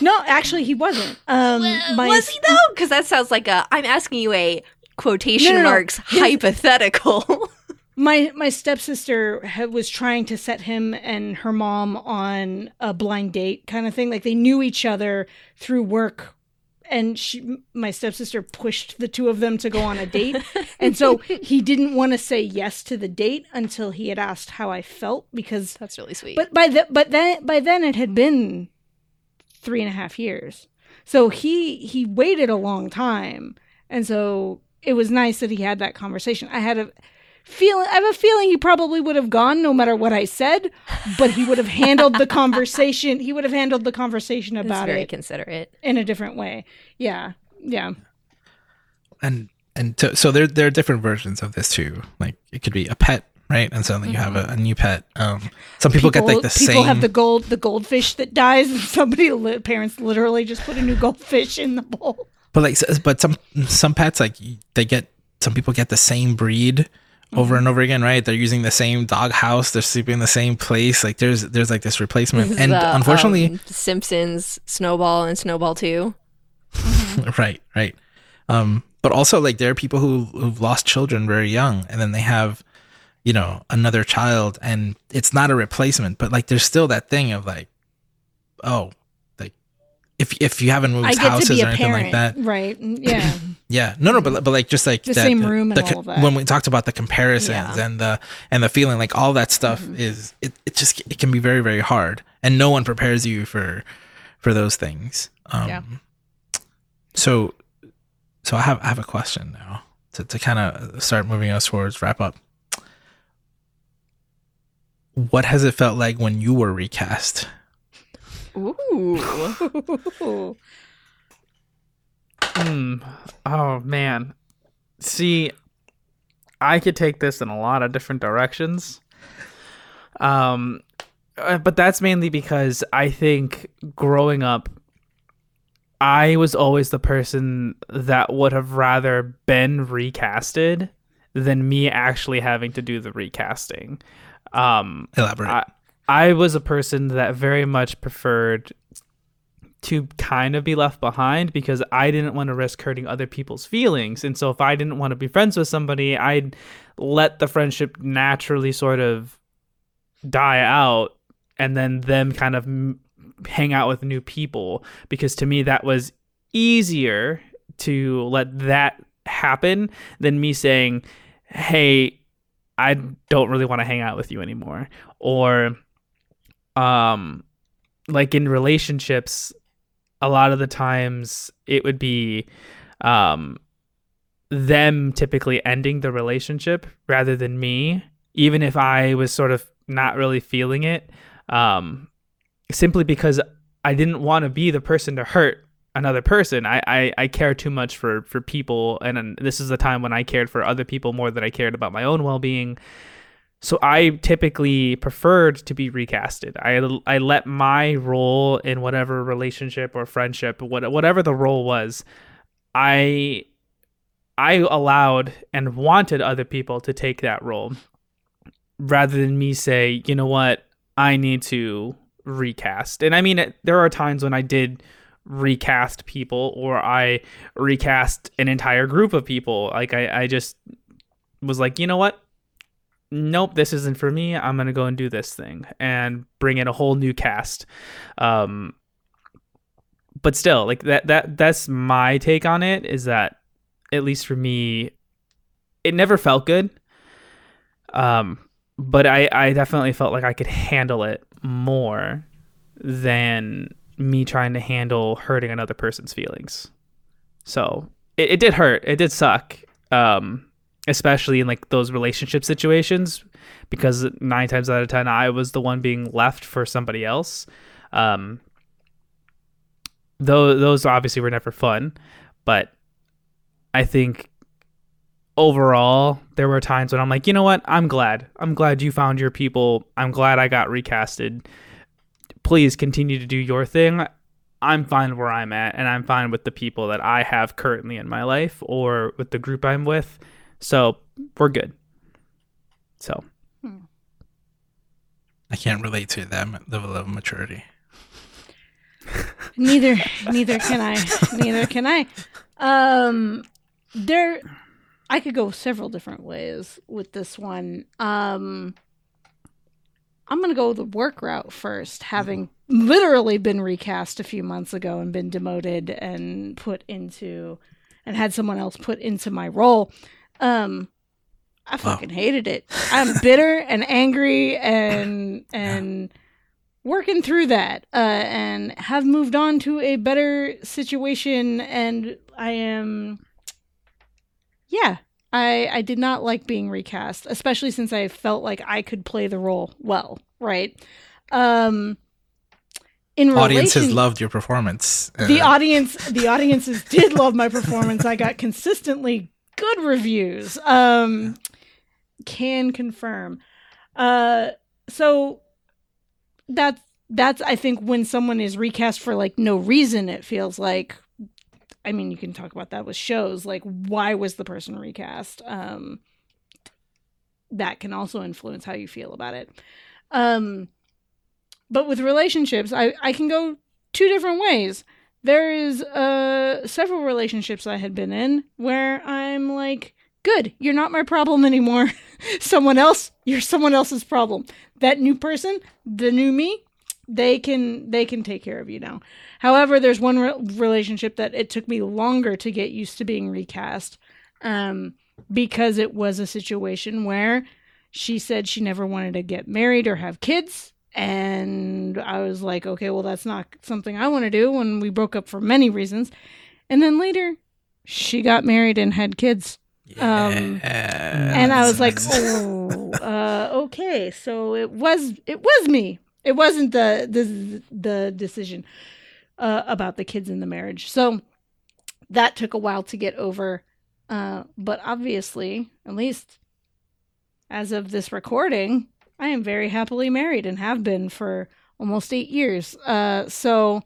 No, actually, he wasn't. Um, my, was he though? Because that sounds like a I'm asking you a quotation No, no, marks hypothetical. my my stepsister ha- was trying to set him and her mom on a blind date kind of thing. Like they knew each other through work, and she, my stepsister, pushed the two of them to go on a date, and so he didn't want to say yes to the date until he had asked how I felt because. That's really sweet. But by the but then by then it had been three and a half years, so he he waited a long time, and so it was nice that he had that conversation. I had a feeling I have a feeling he probably would have gone no matter what I said, but he would have handled the conversation. He would have handled the conversation That's about very it considerate. in a different way. Yeah. Yeah. and and to, so there there are different versions of this too. Like it could be a pet, right? And suddenly you have a, a new pet. Um, some people, get like the people same. have the gold the goldfish that dies and somebody li- parents literally just put a new goldfish in the bowl. But like, but some some pets like they get some people get the same breed over and over again, right? They're using the same dog house. They're sleeping in the same place. Like there's there's like this replacement, and The, unfortunately, um, Simpsons, Snowball, and Snowball Two. right, right. Um, but also like there are people who who've lost children very young, and then they have, you know, another child, and it's not a replacement, but like there's still that thing of like, oh, if if you haven't moved I houses or anything parent. like that, Right. Yeah. yeah, no, no, but but like just like The same room and the, that. When we talked about the comparisons Yeah. and the and the feeling, like all that stuff Mm-hmm. is it, it just it can be very very hard, and no one prepares you for for those things. Um, Yeah. So, so I have I have a question now to to kind of start moving us towards wrap up. What has it felt like when you were recast? Ooh. Hmm. Oh man. See, I could take this in a lot of different directions. Um uh, but that's mainly because I think growing up I was always the person that would have rather been recasted than me actually having to do the recasting. Um Elaborate. I, I was a person that very much preferred to kind of be left behind because I didn't want to risk hurting other people's feelings. And so if I didn't want to be friends with somebody, I'd let the friendship naturally sort of die out and then them kind of hang out with new people because to me that was easier to let that happen than me saying, "Hey, I don't really want to hang out with you anymore." Or um like in relationships a lot of the times it would be um them typically ending the relationship rather than me even if i was sort of not really feeling it um simply because i didn't want to be the person to hurt another person. I i, I care too much for for people and, and this is the time when i cared for other people more than i cared about my own well-being so I typically preferred to be recasted. I I let my role in whatever relationship or friendship, what, whatever the role was, I I allowed and wanted other people to take that role rather than me say, you know what, I need to recast. And I mean, there are times when I did recast people or I recast an entire group of people. Like I, I just was like, you know what? Nope, this isn't for me. I'm gonna go and do this thing and bring in a whole new cast. Um, but still, like that that that's my take on it. Is that at least for me, it never felt good. Um, but I I definitely felt like I could handle it more than me trying to handle hurting another person's feelings. So it, it did hurt. It did suck. Um, especially in like those relationship situations because nine times out of ten i was the one being left for somebody else. Um though those obviously were never fun but i think overall there were times when i'm like you know what? I'm glad. I'm glad you found your people. I'm glad i got recasted. Please continue to do your thing. I'm fine where i'm at and i'm fine with the people that i have currently in my life or with the group i'm with so we're good. So I can't relate to that level of maturity. neither neither can I. Neither can I. Um there I could go several different ways with this one. Um, I'm gonna go the work route first, having literally been recast a few months ago and been demoted and put into, and had someone else put into my role. Um, I fucking hated it. I'm bitter and angry and and working through that uh, and have moved on to a better situation and I am yeah I I did not like being recast especially since I felt like I could play the role well right um in Audiences relation- loved your performance. the Uh, audience the audiences did love my performance i got consistently good reviews. Um can confirm. Uh so that's that's i think when someone is recast for like no reason it feels like i mean you can talk about that with shows like why was the person recast? Um that can also influence how you feel about it. Um but with relationships i i can go two different ways there is uh several relationships I had been in where I'm like, good, you're not my problem anymore. someone else, you're someone else's problem. That new person, the new me, they can they can take care of you now. However, there's one re- relationship that it took me longer to get used to being recast, um, because it was a situation where she said she never wanted to get married or have kids. And I was like, okay, well, that's not something I want to do when we broke up for many reasons. And then later, she got married and had kids. Um, and I was like, oh, uh, okay. So it was it was me. It wasn't the the the decision uh, about the kids in the marriage. So that took a while to get over. Uh, but obviously, at least as of this recording, I am very happily married and have been for almost eight years. Uh, so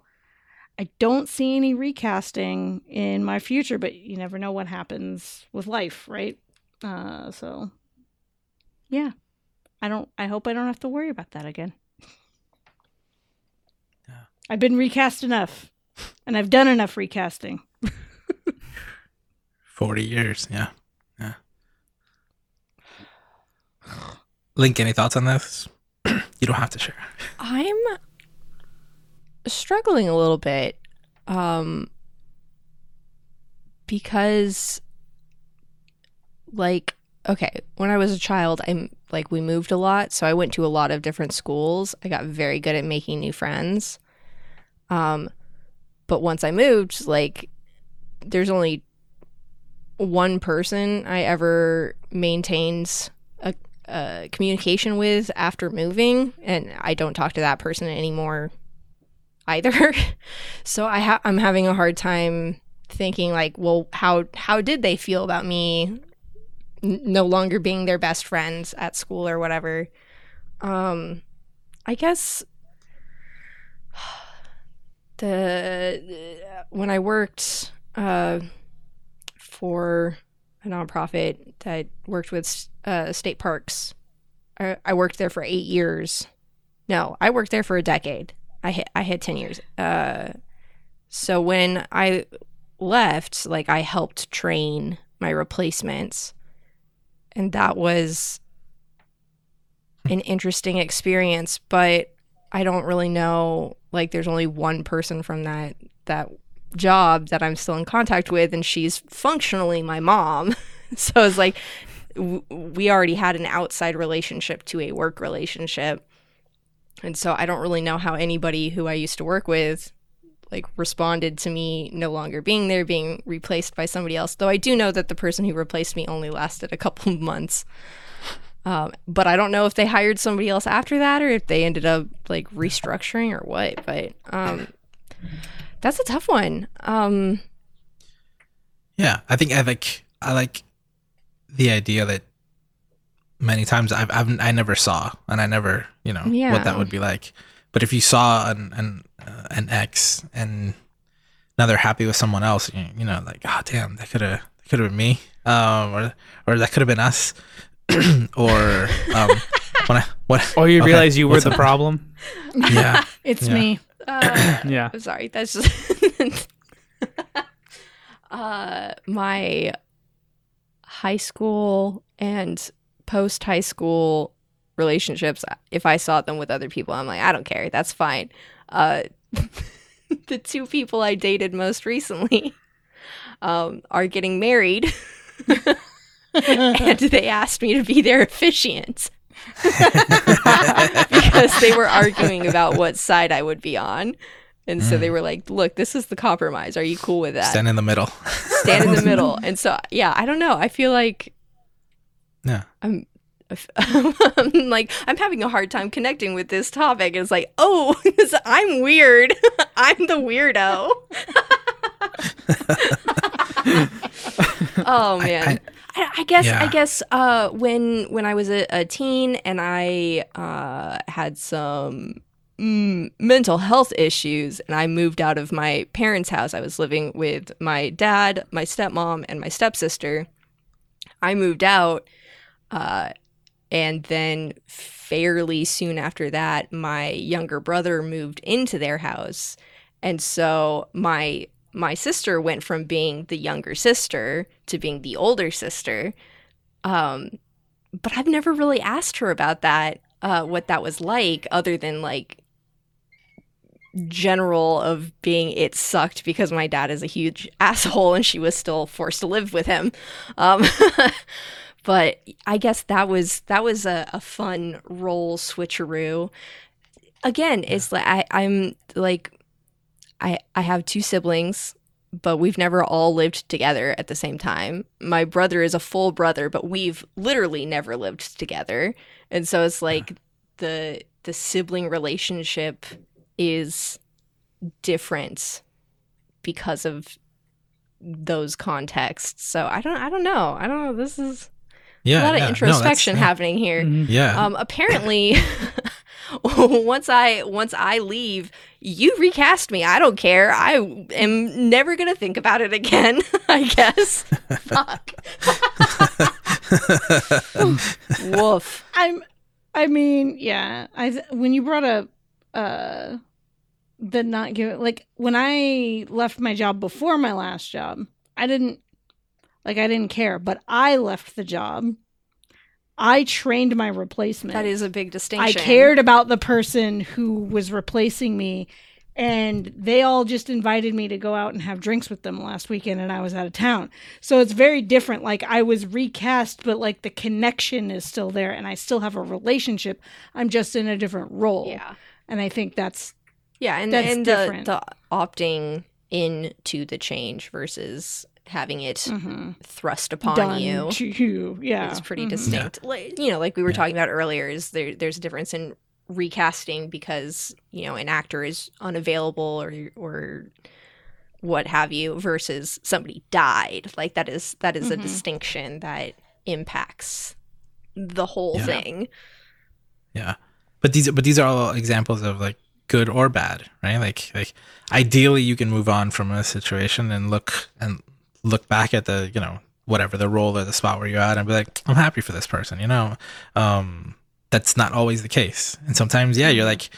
I don't see any recasting in my future, but you never know what happens with life, right? Uh, so yeah, I don't. I hope I don't have to worry about that again. Yeah. I've been recast enough, and I've done enough recasting. 40 years. Yeah. Yeah. Link, any thoughts on this? you don't have to share. I'm struggling a little bit um because like okay, when I was a child, I'm like we moved a lot, so I went to a lot of different schools. I got very good at making new friends. Um but once I moved, like there's only one person I ever maintained a communication with after moving, and I don't talk to that person anymore either. so I ha- I'm having a hard time thinking like, well, how how did they feel about me n- no longer being their best friends at school or whatever? Um, I guess the when I worked uh, for a nonprofit that worked with uh, state parks, I, I worked there for eight years. No, I worked there for a decade. I hit I hit ten years. Uh, so when I left, like I helped train my replacements, and that was an interesting experience. But I don't really know. Like, there's only one person from that that job that I'm still in contact with, and she's functionally my mom. so it's like we already had an outside relationship to a work relationship. And so I don't really know how anybody who I used to work with like responded to me no longer being there, being replaced by somebody else. Though I do know that the person who replaced me only lasted a couple of months. Um, but I don't know if they hired somebody else after that or if they ended up like restructuring or what. But um, that's a tough one. Um, Yeah, I think I like I like the idea that many times I've, I've I never saw and I never you know what that would be like. But if you saw an an uh, an ex and now they're happy with someone else, you, you know, like oh damn, that could have could have been me, um, or or that could have been us, or um, when I what? Oh, you okay, realize you were the up? problem? Yeah, It's Yeah. me. uh, Yeah. Sorry. That's just uh my high school and post high school relationships, if I saw them with other people, I'm like, I don't care. That's fine. Uh, the two people I dated most recently um, are getting married. and they asked me to be their officiant because they were arguing about what side I would be on. And so they were like, look, this is the compromise. Are you cool with that? Stand in the middle. Stand in the middle. And so, yeah, I don't know. I feel like Yeah. I'm, I'm like, I'm having a hard time connecting with this topic. It's like, oh, I'm weird. I'm the weirdo. oh, man. I, I guess I guess uh, when when I was a, a teen and I uh, had some mm, mental health issues and I moved out of my parents' house. I was living with my dad, my stepmom, and my stepsister. I moved out, uh, and then fairly soon after that, my younger brother moved into their house, and so my my sister went from being the younger sister to being the older sister. Um, but I've never really asked her about that, uh, what that was like, other than like general of being it sucked because my dad is a huge asshole and she was still forced to live with him. Um, but I guess that was that was a, a fun role switcheroo. Again, it's like I, I'm like I I have two siblings, but we've never all lived together at the same time. My brother is a full brother, but we've literally never lived together. And so it's like the the sibling relationship is different because of those contexts. So I don't I don't know. I don't know. This is Yeah. a lot yeah. of No, introspection yeah. happening here. Mhm. Yeah. Um, apparently, once I once I leave, you recast me. I don't care. I am never gonna think about it again. I guess. Fuck. Woof. I'm. I mean, yeah. I th- when you brought up uh the not give like when I left my job before my last job, I didn't like I didn't care, but I left the job. I trained my replacement. That is a big distinction. I cared about the person who was replacing me, and they all just invited me to go out and have drinks with them last weekend, and I was out of town. So it's very different. Like I was recast, but like the connection is still there, and I still have a relationship. I'm just in a different role. Yeah. And I think that's Yeah, and That's and the, different. the opting into the change versus having it mhm, thrust upon done you. to you. Yeah. is pretty Mhm. distinct. Like, you know, like we were Yeah. talking about earlier, is there there's a difference in recasting because you know an actor is unavailable or or what have you versus somebody died. Like that is that is a Mhm. distinction that impacts the whole Yeah. thing. Yeah. But these but these are all examples of like good or bad, right? Like like ideally you can move on from a situation and look and look back at the, you know, whatever the role or the spot where you're at and be like, I'm happy for this person, you know. Um that's not always the case. And sometimes, yeah, you're like,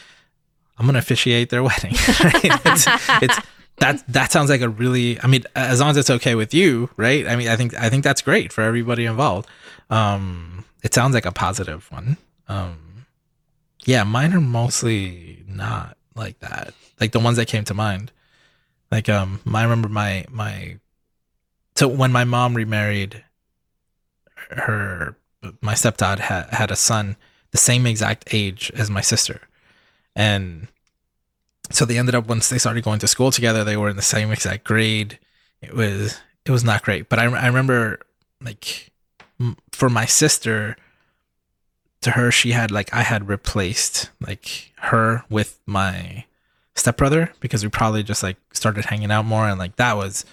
I'm gonna officiate their wedding. right? it's, it's that that sounds like a really I mean, as long as it's okay with you, right? I mean I think I think that's great for everybody involved. Um it sounds like a positive one. Um yeah, mine are mostly not like that. Like the ones that came to mind. Like um I remember my my so when my mom remarried her my stepdad had had a son the same exact age as my sister. And so they ended up once they started going to school together, they were in the same exact grade. It was it was not great. But I I remember like for my sister to her she had like I had replaced like her with my stepbrother because we probably just like started hanging out more and like that was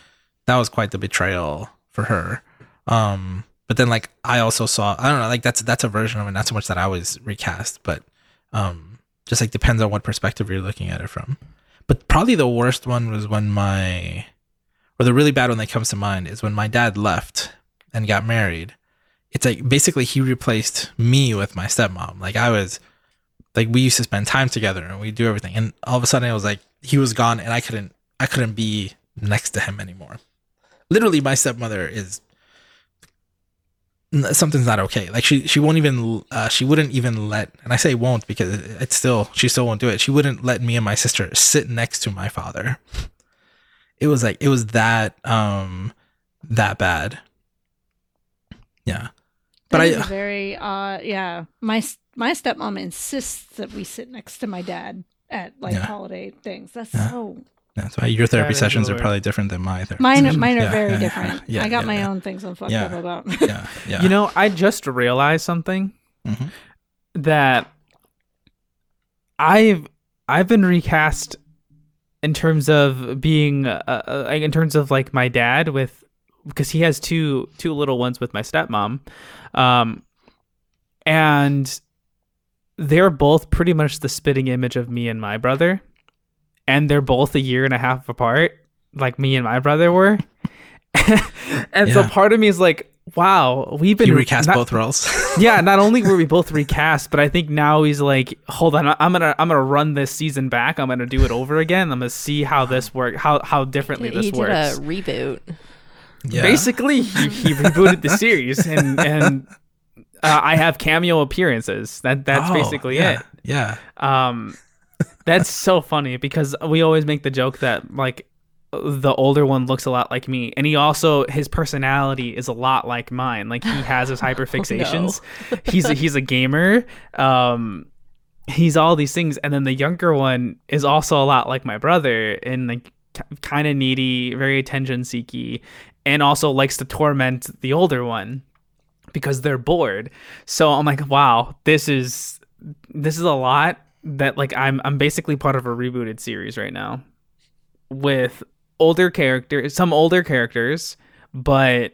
that was quite the betrayal for her. Um but then like I also saw I don't know like that's that's a version of it not so much that I was recast but um just like depends on what perspective you're looking at it from. But probably the worst one was when my or the really bad one that comes to mind is when my dad left and got married it's like basically he replaced me with my stepmom. Like I was like we used to spend time together and we do everything. And all of a sudden it was like he was gone and I couldn't I couldn't be next to him anymore. Literally my stepmother is something's not okay. Like she she won't even uh, she wouldn't even let and I say won't because it's still she still won't do it. She wouldn't let me and my sister sit next to my father. It was like it was that um that bad. Yeah. But I is very uh yeah. My my stepmom insists that we sit next to my dad at like Yeah. holiday things. That's Yeah. so that's why your therapy sessions are probably different than my therapy. mine sessions. mine are Yeah, very yeah, different. Yeah, I got yeah, my yeah. own things I'm fucked Yeah. up about. Yeah, yeah. You know, I just realized something Mhm. that I've I've been recast in terms of being uh, uh, in terms of like my dad with because he has two two little ones with my stepmom, um, and they're both pretty much the spitting image of me and my brother, and they're both a year and a half apart, like me and my brother were. and so part of me is like, wow, we've been you recast not- both roles. yeah, not only were we both recast, but I think now he's like, hold on, I'm gonna I'm gonna run this season back. I'm gonna do it over again. I'm gonna see how this work, how how differently he this did works. a reboot. Yeah. Basically, he, he rebooted the series, and and uh, I have cameo appearances. That that's Oh, basically yeah, it. Yeah. Um, that's so funny because we always make the joke that like the older one looks a lot like me, and he also his personality is a lot like mine. Like he has his hyperfixations. he's a, he's a gamer. Um, he's all these things, and then the younger one is also a lot like my brother, and like kind of needy, very attention seeky, and also likes to torment the older one because they're bored. So I'm like, wow, this is this is a lot that like I'm I'm basically part of a rebooted series right now with older characters, some older characters, but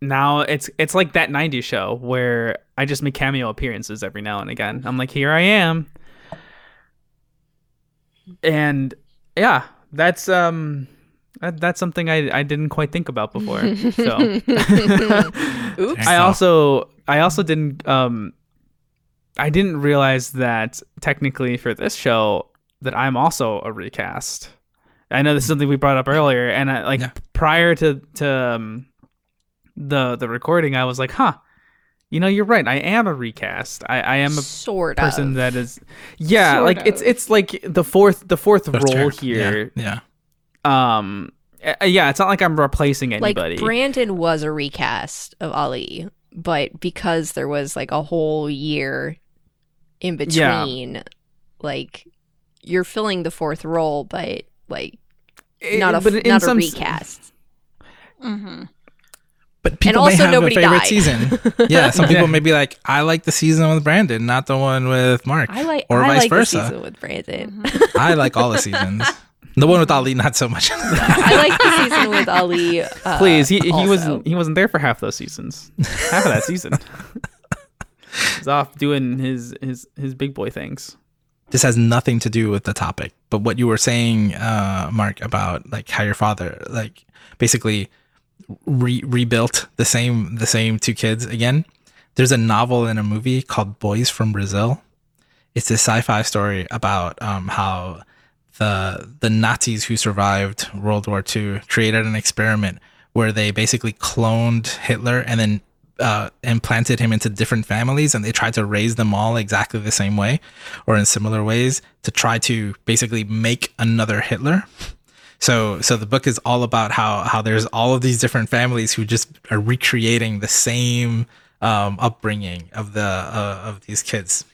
now it's it's like that 90s show where I just make cameo appearances every now and again. I'm like, here I am. And yeah, that's um that, that's something I, I didn't quite think about before. So Oops. I also I also didn't um I didn't realize that technically for this show that I'm also a recast. I know this is something we brought up earlier, and I, like Yeah. prior to to um, the the recording, I was like, "Huh, you know, you're right. I am a recast. I, I am a sort person of. that is, yeah, Sort like it's of. it's like the fourth the fourth First role turn. here. Yeah. Um, uh, yeah, it's not like I'm replacing anybody. like anybody. Brandon was a recast of Ali, but because there was like a whole year in Yeah. between, like you're filling the fourth role, but like Eh, not a but in not a some s- recast. Mm-hmm. But people may also have nobody a favorite died. season. Yeah, some people Yeah. may be like, I like the season with Brandon, not the one with Mark. I like or I vice like versa. the season with Brandon. I like all the seasons. The one with Ali, not so much. I like the season with Ali. Uh, Please, he, he also. wasn't he wasn't there for half those seasons. half of that season. He's off doing his his his big boy things. this has nothing to do with the topic, but what you were saying, uh, Mark, about like how your father, like basically re- rebuilt the same the same two kids again. There's a novel and a movie called Boys from Brazil. It's a sci-fi story about um, how the the Nazis who survived World War II created an experiment where they basically cloned Hitler and then uh, implanted him into different families, and they tried to raise them all exactly the same way or in similar ways to try to basically make another Hitler. So so the book is all about how how there's all of these different families who just are recreating the same um, upbringing of the uh, of these kids.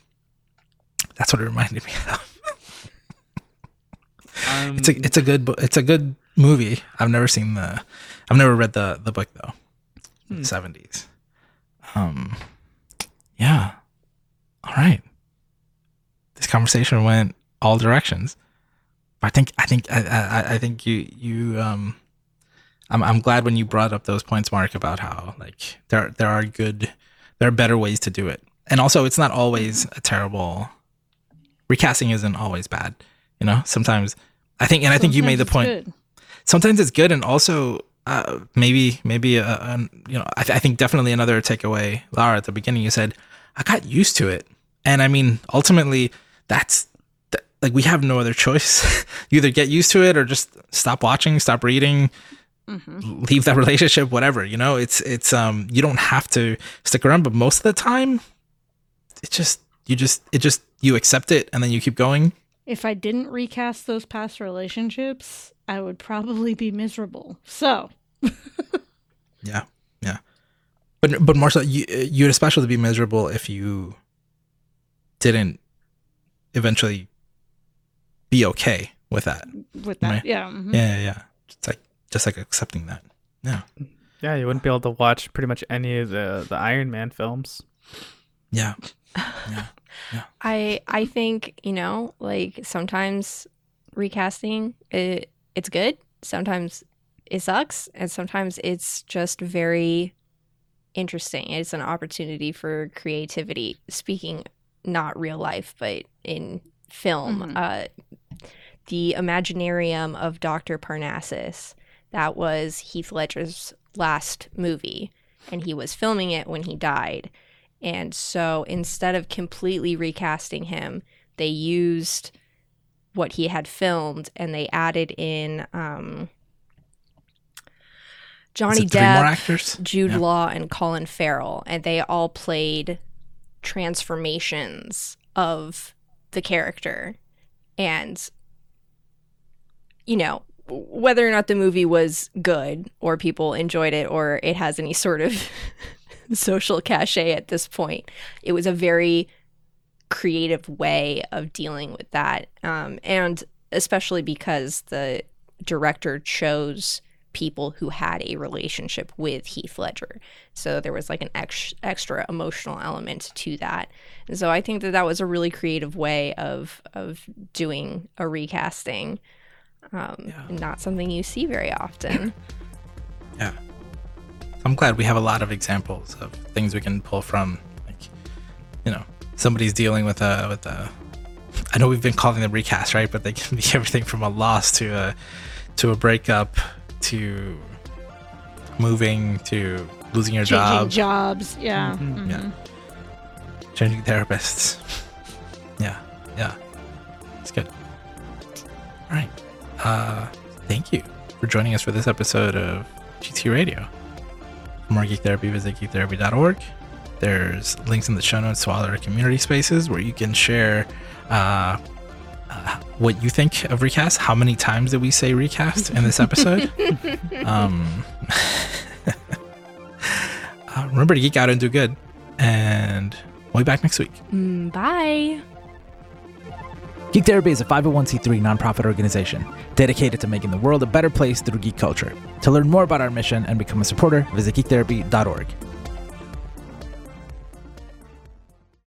That's what it reminded me of. Um, It's a it's a good it's a good movie. I've never seen the I've never read the the book though. Hmm. Seventies. Um. Yeah. All right. This conversation went all directions. I think I think I, I, I think you you um. I'm I'm glad when you brought up those points, Mark, about how like there there are good there are better ways to do it, and also it's not always a terrible. Recasting isn't always bad, you know. Sometimes I think, and I think you made the point Good. sometimes it's good and also uh, maybe maybe uh um, you know I, th- I think definitely another takeaway Lara at the beginning you said I got used to it and I mean ultimately that's th- like we have no other choice. You either get used to it or just stop watching stop reading Mm-hmm. leave that relationship whatever you know? It's it's um you don't have to stick around but most of the time it just you just it just you accept it and then you keep going. If I didn't recast those past relationships, I would probably be miserable. So, yeah yeah. But but more so you you'd especially be miserable if you didn't eventually be okay with that with that, Right. yeah. mhm. yeah yeah yeah it's like just like accepting that yeah Yeah, you wouldn't be able to watch pretty much any of the the Iron Man films. yeah yeah I I think you know like sometimes recasting it it's good. Sometimes it sucks, and sometimes it's just very interesting. It's an opportunity for creativity. Speaking not real life, but in film, Mhm. uh, the Imaginarium of Doctor Parnassus. That was Heath Ledger's last movie, and he was filming it when he died. And so instead of completely recasting him, they used what he had filmed and they added in um, Johnny it three more Depp, Jude Yeah. Law, and Colin Farrell, and they all played transformations of the character. And, you know, whether or not the movie was good or people enjoyed it or it has any sort of social cachet at this point, it was a very creative way of dealing with that. Um, and especially because the director chose people who had a relationship with Heath Ledger. So there was like an ex- extra emotional element to that. And so I think that that was a really creative way of of doing a recasting. Um, Yeah. Not something you see very often. Yeah. I'm glad we have a lot of examples of things we can pull from. Like, you know, somebody's dealing with a with a. I know we've been calling them recast, right? But they can be everything from a loss to a to a breakup to moving to losing your Changing job, jobs, yeah. Mhm. mhm. Yeah. changing therapists. Yeah, yeah, it's good. All right. Uh, thank you for joining us for this episode of GT Radio. For more Geek Therapy, visit geektherapy.org. There's links in the show notes to all our community spaces where you can share uh, uh, what you think of recast. How many times did we say recast in this episode? um, uh, remember to geek out and do good. And we'll be back next week. Mm, bye. Geek Therapy is a 501c3 nonprofit organization dedicated to making the world a better place through geek culture. To learn more about our mission and become a supporter, visit geektherapy.org.